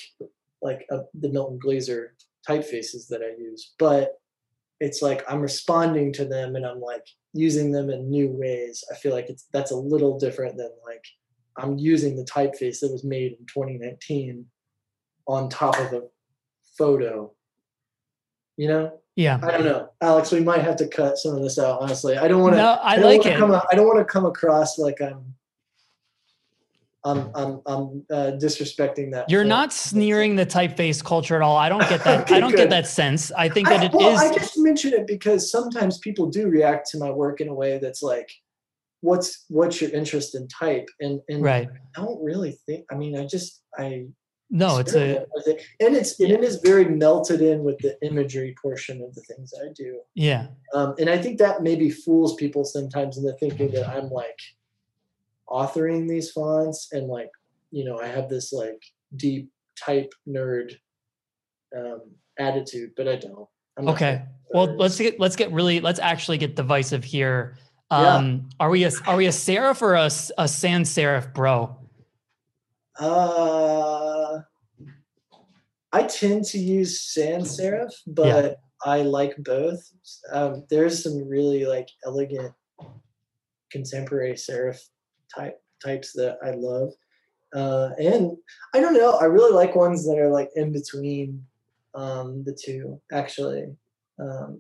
like a, the Milton Glaser typefaces that I use, but it's like I'm responding to them and I'm like using them in new ways. I feel like it's that's a little different than like I'm using the typeface that was made in 2019 on top of a photo. You know, Yeah. I don't know, Alex. We might have to cut some of this out. Honestly, I don't want to. No, I don't like it. Come I don't want to come across like I'm. I'm I'm I'm uh, disrespecting that. You're not sneering the typeface culture at all. I don't get that. I don't get that sense. I think that I, it well, is. I just mention it because sometimes people do react to my work in a way that's like, "What's what's your interest in type?" And and right. I don't really think. I mean, I just I No, it's a it. and it's and it is very melted in with the imagery portion of the things I do. yeah. Um, and I think that maybe fools people sometimes into thinking that I'm like authoring these fonts and like you know I have this like deep type nerd um, attitude, but I don't. I'm Okay. Well, let's get let's get really let's actually get divisive here. Yeah. Um, are we a are we a serif or a, a sans serif bro? Uh, I tend to use sans serif, but I like both. Um, there's some really like elegant contemporary serif type types that I love, uh, and I don't know. I really like ones that are like in between um, the two. Actually, um,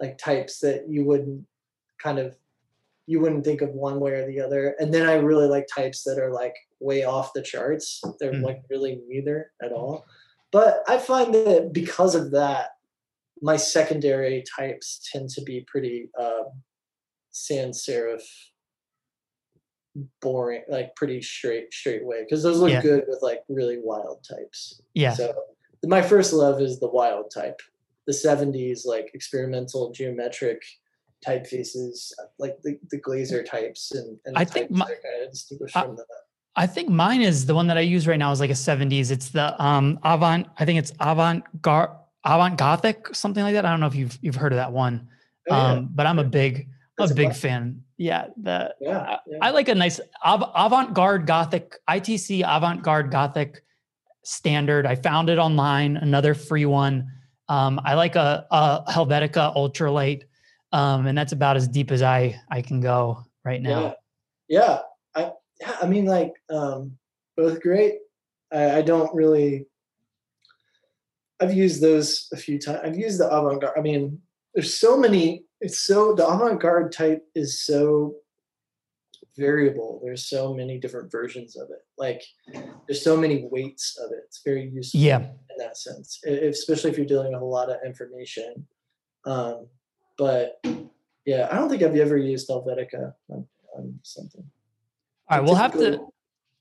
like types that you wouldn't kind of you wouldn't think of one way or the other. And then I really like types that are like way off the charts. They're Mm. like really neither at all. But I find that because of that, my secondary types tend to be pretty um, sans serif, boring, like pretty straight, straight way. Because those look Yeah. good with like really wild types. Yeah. So my first love is the wild type, the 70s like experimental geometric typefaces, like the, the Glaser types and, and I think my- kind of distinguished I- from that. I think mine is the one that I use right now is like a 70s. It's the um avant. I think it's avant gar avant gothic something like that. I don't know if you've you've heard of that one. Oh, yeah. Um, but I'm a big That's a big fan. Yeah, the yeah, yeah. I like a nice av- avant-garde gothic ITC avant-garde gothic standard. I found it online, another free one. Um, I like a, a Helvetica ultralight, um, and that's about as deep as I I can go right now. Yeah, yeah. I yeah, I mean like um, both great. I, I don't really. I've used those a few times. I've used the avant-garde. I mean, there's so many. It's so the avant-garde type is so variable. There's so many different versions of it. Like there's so many weights of it. It's very useful Yeah, in that sense, e- especially if you're dealing with a lot of information. Um, but yeah, I don't think I've ever used Helvetica on, on something. All right, we'll have good to.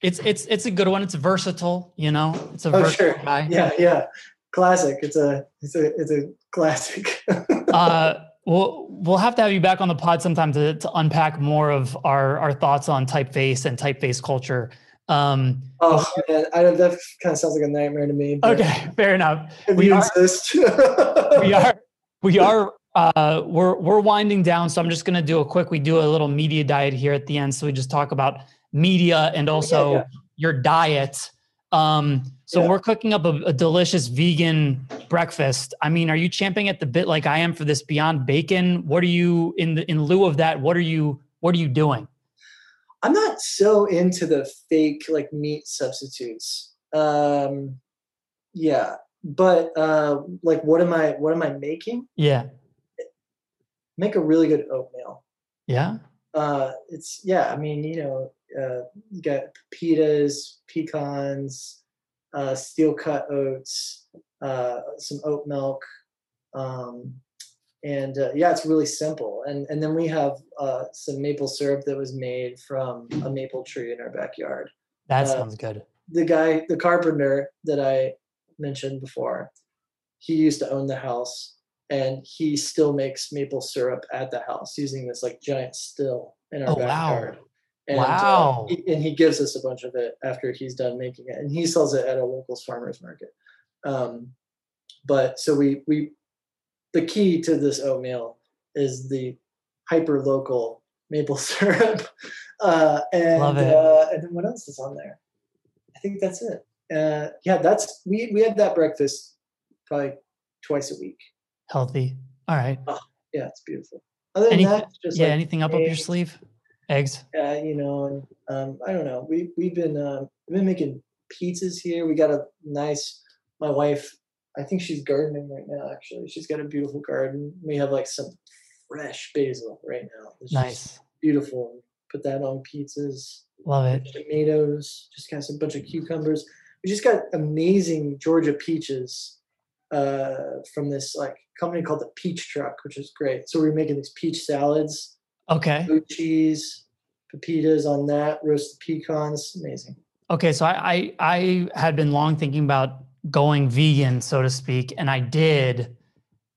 It's it's it's a good one. It's versatile, you know. It's a Oh, versatile sure. guy. Yeah, yeah, classic. It's a it's a it's a classic. [LAUGHS] uh, we'll we'll have to have you back on the pod sometime to to unpack more of our our thoughts on typeface and typeface culture. Um, oh man, I don't. That kind of sounds like a nightmare to me. okay, [LAUGHS] fair enough. we are- insist. [LAUGHS] we are we are uh we're we're winding down so i'm just going to do a quick we do a little media diet here at the end so we just talk about media and also yeah. your diet um so Yeah. we're cooking up a, a delicious vegan breakfast i mean are you champing at the bit like i am for this beyond bacon what are you in the in lieu of that what are you what are you doing I'm not so into the fake like meat substitutes. Um, yeah, but uh, like, what am I? What am I making? Yeah. Make a really good oatmeal. Yeah. Uh, it's yeah. I mean, you know, uh, you got pepitas, pecans, uh, steel cut oats, uh, some oat milk, um, and uh, yeah, it's really simple. And and then we have uh, some maple syrup that was made from a maple tree in our backyard. That Uh, sounds good. The guy, the carpenter that I mentioned before, he used to own the house, and he still makes maple syrup at the house using this like giant still in our Oh, wow. And, uh, Wow. he- and he gives us a bunch of it after he's done making it, and he sells it at a local farmers market. Um, but so we we the key to this oatmeal is the hyper local maple [LAUGHS] syrup, uh, and Love it. Uh, and then what else is on there? I think that's it. Uh, yeah, that's we we had that breakfast probably twice a week. Healthy. All right. Yeah, it's beautiful. Other than Anything- that, just yeah. like anything up up your sleeve? Eggs. Yeah, you know, and um, I don't know. We we've been uh, we've been making pizzas here. We got a nice. My wife, I think she's gardening right now. Actually, she's got a beautiful garden. We have like some fresh basil right now. It's Nice. beautiful. Put that on pizzas. Love it. Tomatoes. Just got some bunch of cucumbers. We just got amazing Georgia peaches uh, from this like company called the Peach Truck, which is great. So we're making these peach salads Okay. blue cheese, pepitas on that, roasted pecans, amazing. Okay, so I, I I had been long thinking about going vegan, so to speak, and I did.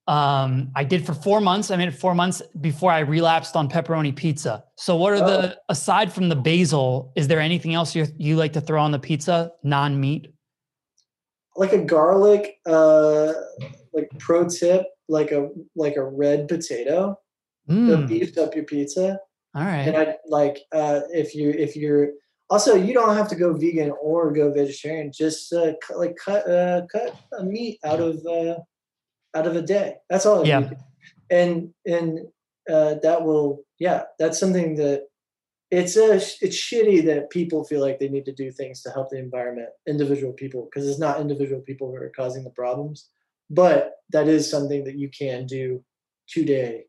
Um, I did for four months. I made it four months before I relapsed on pepperoni pizza. So, what are the aside from the basil? Is there anything else you you like to throw on the pizza, non meat? Like a garlic, uh, like pro tip, like a like a red potato Mm, beefed up your pizza. All right. And. I like uh, if you if you're also you don't have to go vegan or go vegetarian. Just uh, cut, like cut uh, cut a meat out of uh, out of a day. That's all. Yeah. And and uh, that will yeah. That's something that it's a it's shitty that people feel like they need to do things to help the environment, individual people, because it's not individual people who are causing the problems. But that is something that you can do today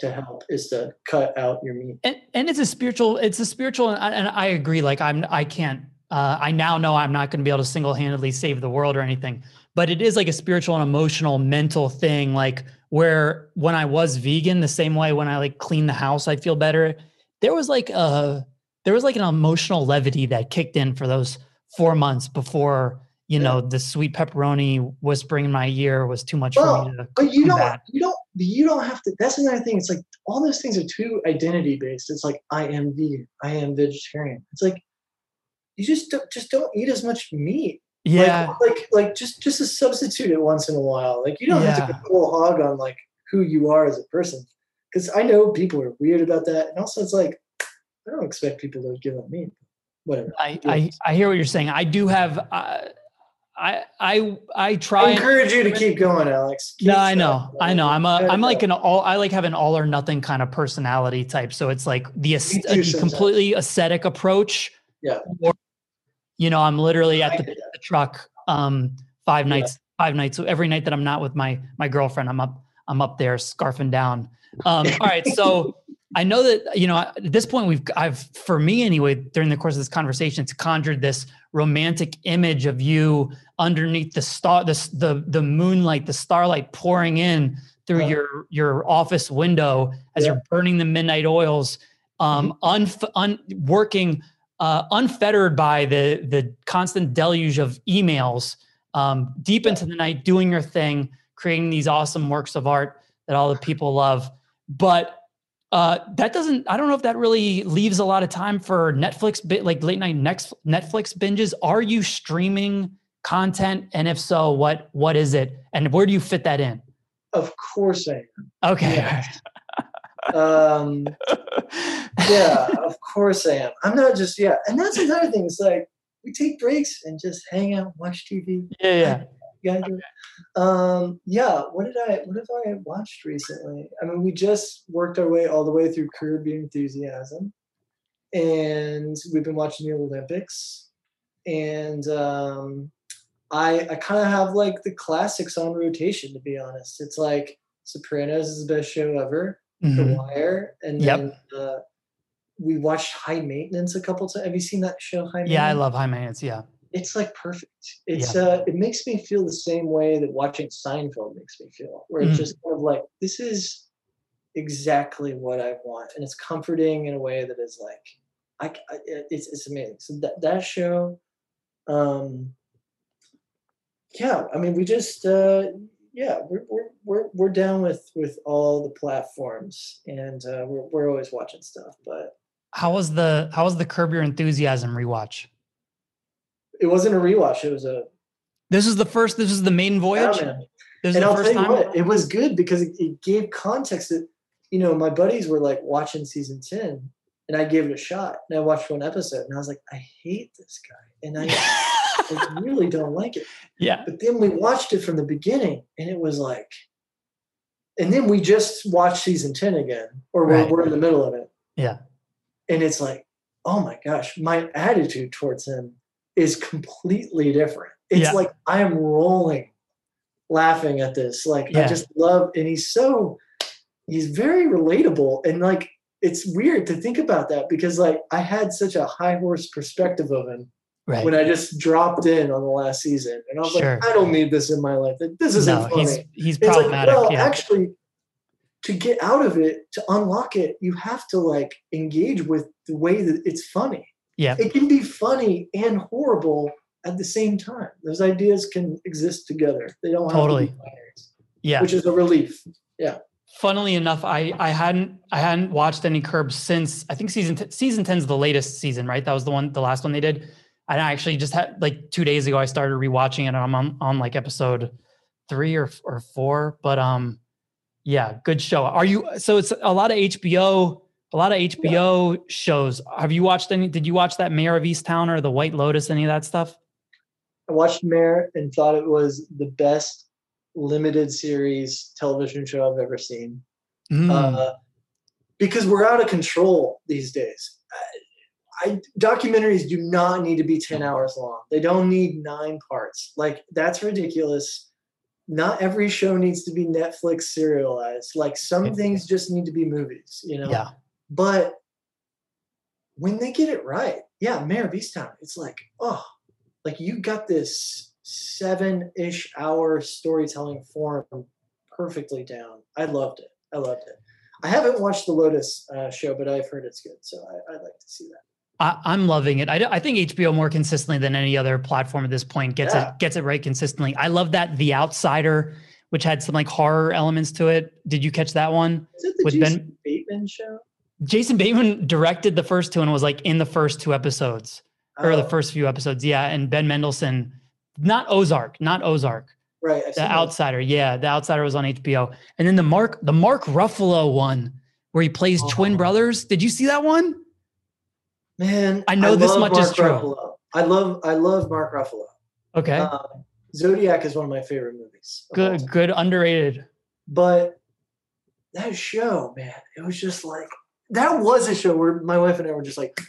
to help is to cut out your meat. and, and it's a spiritual it's a spiritual and I, and I agree like i'm i can't uh, i now know i'm not going to be able to single-handedly save the world or anything but it is like a spiritual and emotional mental thing like where when i was vegan the same way when i like clean the house i feel better. There was like a there was like an emotional levity that kicked in for those four months before you know the sweet pepperoni whispering in my ear was too much Well, for me to But you don't you don't you don't have to that's another thing. It's like all those things are too identity based. It's like I am vegan, I am vegetarian. It's like you just don't just don't eat as much meat. Yeah Like like, just just to substitute it once in a while. Like you don't have to Yeah. go full hog on like who you are as a person. Because I know people are weird about that. And also it's like I don't expect people to give up meat. Whatever. I, I. I hear what you're saying. I do have uh, I I I try. I and- encourage you to keep going, Alex. Keep no, I going. know, I know. I'm a I'm like an all. I like have an all or nothing kind of personality type. So it's like the, the completely aesthetic approach. Yeah. Or, you know, I'm literally at the, the truck um five Yeah. nights five nights. So every night that I'm not with my my girlfriend, I'm up I'm up there scarfing down. Um, all right, so. I know that you know at this point we've I've for me anyway during the course of this conversation it's conjured this romantic image of you underneath the star this the the moonlight the starlight pouring in through Uh-huh. your your office window as Yeah. you're burning the midnight oils um unf- un, working uh, unfettered by the the constant deluge of emails um, deep into the night doing your thing creating these awesome works of art that all the people love but uh, that doesn't i don't know if that really leaves a lot of time for netflix bit like late night next netflix binges are you streaming content and if so what what is it and where do you fit that in Of course I am. okay Yeah. [LAUGHS] Um yeah, of course I am. I'm not just yeah, and that's another thing. It's like we take breaks and just hang out, watch TV. yeah yeah You gotta do it. Um, yeah. What did I? What have I watched recently? I mean, we just worked our way all the way through Curb Your Enthusiasm, and we've been watching the Olympics, and um, I I kind of have like the classics on rotation to be honest. It's like Sopranos is the best show ever. The Mhm. Wire, and Yep. then uh, we watched High Maintenance a couple times. Have you seen that show, High Maintenance? Yeah, I love high maintenance. Yeah. It's like perfect. It's uh, it makes me feel the same way that watching Seinfeld makes me feel, where it's Mm. just kind of like this is exactly what I want, and it's comforting in a way that is like, I, it- it's it's amazing. So that that show, um, yeah, I mean, we just uh, yeah, we're we're we're we're down with with all the platforms, and uh, we're we're always watching stuff, but How was the how was the Curb Your Enthusiasm rewatch? It wasn't a rewatch. It was a This is the first. This is the maiden voyage. This is and the I'll first tell you time. what, it was good because it, it gave context that, you know, my buddies were like watching season 10 and I gave it a shot and I watched one episode and I was like, I hate this guy. And I, [LAUGHS] I really don't like it. yeah. But then we watched it from the beginning and it was like, and then we just watched season 10 again, or we're, we're in the middle of it. Yeah. And it's like, oh my gosh, my attitude towards him is completely different. It's Yeah. like I am rolling laughing at this. Like Yeah. I just love and he's so he's very relatable and like it's weird to think about that because like I had such a high horse perspective of him Right. when I just dropped in on the last season and I was Sure. like, I don't need this in my life. This isn't no, funny. he's he's It's like, problematic. well, yeah. actually, to get out of it, to unlock it, you have to like engage with the way that it's funny. Yeah. It can be funny and horrible at the same time. Those ideas can exist together. They don't have Totally. to yeah. which is a relief. Yeah. Funnily enough, I I hadn't I hadn't watched any Curb since I think season t- season 10 is the latest season, right? That was the one the last one they did. And I actually just had like two days ago I started rewatching it and I'm on, on like episode three or or four. But um yeah, good show. Are you so it's a lot of HBO, a lot of HBO shows. Have you watched any? Did you watch that Mare of Easttown or the White Lotus, any of that stuff? I watched Mare and thought it was the best limited series television show I've ever seen. Mm, uh, because we're out of control these days. I, I, documentaries do not need to be 10 hours long. They don't need nine parts. Like, that's ridiculous. Not every show needs to be Netflix serialized. Like, some things just need to be movies, you know? yeah. But when they get it right, yeah, Mare of Easttown, it's like, oh, like you got this seven ish hour storytelling form perfectly down. I loved it. I loved it. I haven't watched the Lotus uh, show, but I've heard it's good. So I, I'd like to see that. I, I'm loving it. I think HBO more consistently than any other platform at this point gets Yeah. it gets it right consistently. I love that The Outsider, which had some like horror elements to it. Did you catch that one? Is it the With Jason Ben- Bateman show? Jason Bateman directed the first two and was like in the first two episodes or the Oh, first few episodes. Yeah, and Ben Mendelsohn, not Ozark, not Ozark. right. I've The seen that. Outsider. Yeah, The Outsider was on HBO. And then the Mark the Mark Ruffalo one where he plays twin Oh. brothers. Did you see that one? Man, I know this love much is true. Ruffalo. I love I love Mark Ruffalo. Okay. Um, Zodiac is one of my favorite movies. good good underrated. But that show, man, it was just like that was a show where my wife and I were just like,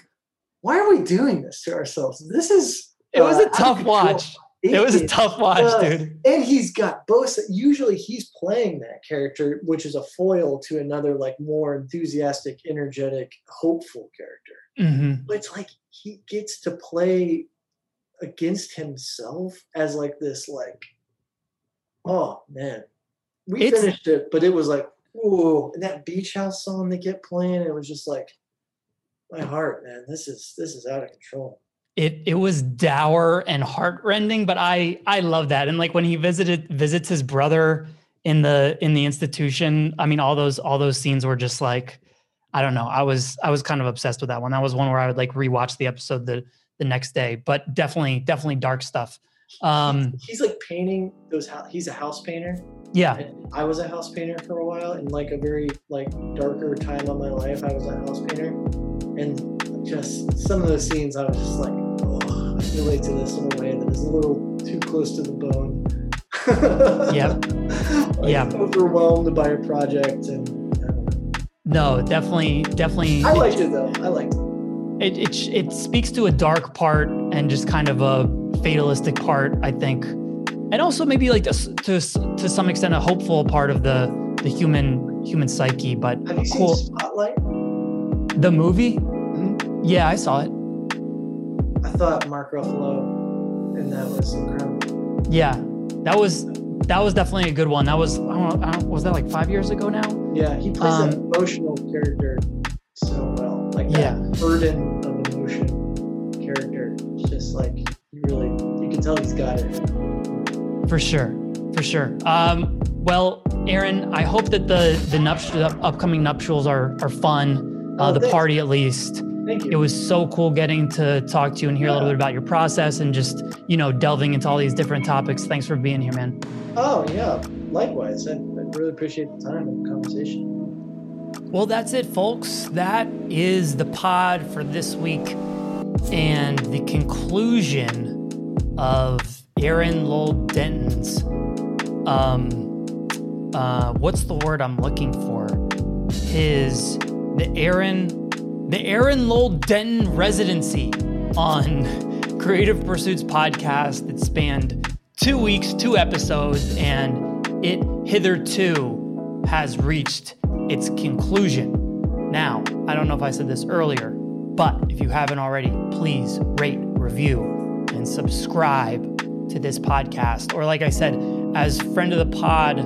why are we doing this to ourselves? This is It was uh, a out tough watch. It was a tough watch, just- dude. And he's got both. Usually, he's playing that character, which is a foil to another, like more enthusiastic, energetic, hopeful character. hmm But it's like he gets to play against himself as like this, like, oh man, we It's- finished it, but it was like, and that beach house song they kept playing, it was just like, my heart, man, this is this is out of control. It it was dour and heartrending, but I I love that. And like when he visited visits his brother in the in the institution, I mean all those all those scenes were just like I don't know. I was I was kind of obsessed with that one. That was one where I would like rewatch the episode the the next day. But definitely definitely dark stuff. Um he's like painting those. He's a house painter. yeah. And I was a house painter for a while, in like a very like darker time of my life. I was a house painter, and just some of those scenes, I was just like, oh, I relate to this in a way that is a little too close to the bone. [LAUGHS] Yep. Like, Yeah. Overwhelmed by a project, and I, don't know. No, definitely definitely I liked it though. I liked it. it, it it speaks to a dark part and just kind of a fatalistic part, I think, and also maybe like to to, to some extent a hopeful part of the the human human psyche. But Have you cool. seen Spotlight? The movie? Mhm. Yeah, I saw it. I thought Mark Ruffalo and that was incredible. Yeah, that was that was definitely a good one. That was I don't know, I don't, was that like five years ago now? Yeah, he plays Um, that emotional character so well. Like Yeah. burden of emotion character. Just like really you can tell he's got it. For sure, for sure. Um, well, Aaron, I hope that the the, nupt- the upcoming nuptials are are fun. Uh, Oh, the thanks. party, at least. Thank you. It was so cool getting to talk to you and hear a little bit about your process and just you know delving into all these different topics. Thanks for being here, man. oh yeah, likewise. I, I really appreciate the time and the conversation. Well, that's it, folks. That is the pod for this week and the conclusion of Aaron Lowell Denton's. Um, uh, what's the word I'm looking for? His the Aaron the Aaron Lowell Denton residency on [LAUGHS] Creative Pursuits podcast that spanned two weeks, two episodes, and it hitherto has reached its conclusion. Now, I don't know if I said this earlier, but if you haven't already, please rate, review, and subscribe to this podcast. Or, like I said, as friend of the pod,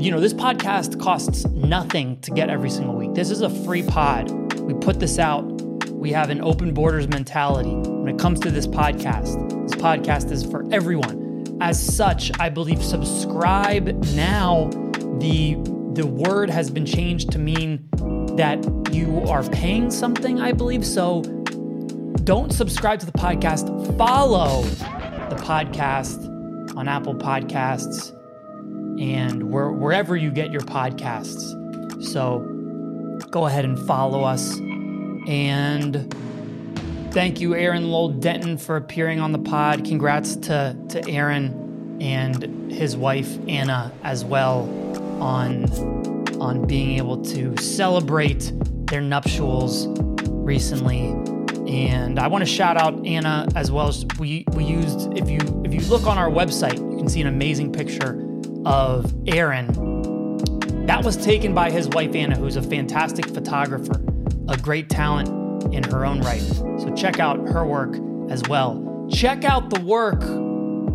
you know, this podcast costs nothing to get every single week. This is a free pod. We put this out. We have an open borders mentality when it comes to this podcast. This podcast is for everyone. As such, I believe subscribe now. The the word has been changed to mean that you are paying something, I believe. So don't subscribe to the podcast. Follow the podcast on Apple Podcasts and where, wherever you get your podcasts. So go ahead and follow us. And thank you, Aaron Lowell Denton, for appearing on the pod. Congrats to, to Aaron and his wife, Anna, as well, on, on being able to celebrate their nuptials recently. And I want to shout out Anna as well as we, we used if you if you look on our website, you can see an amazing picture of Aaron that was taken by his wife Anna, who's a fantastic photographer, a great talent in her own right. So check out her work as well. Check out the work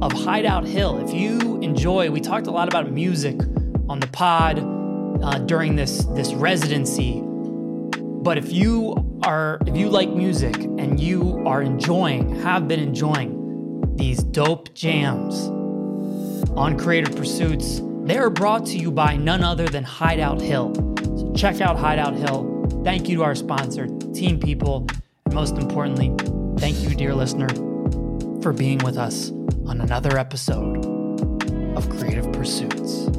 of Hideout Hill. If you enjoy, we talked a lot about music on the pod uh, during this this residency. But if you are if you like music and you are enjoying, have been enjoying these dope jams on Creative Pursuits, they are brought to you by none other than Hideout Hill. So check out Hideout Hill. Thank you to our sponsor, Team People, and most importantly, thank you, dear listener, for being with us on another episode of Creative Pursuits.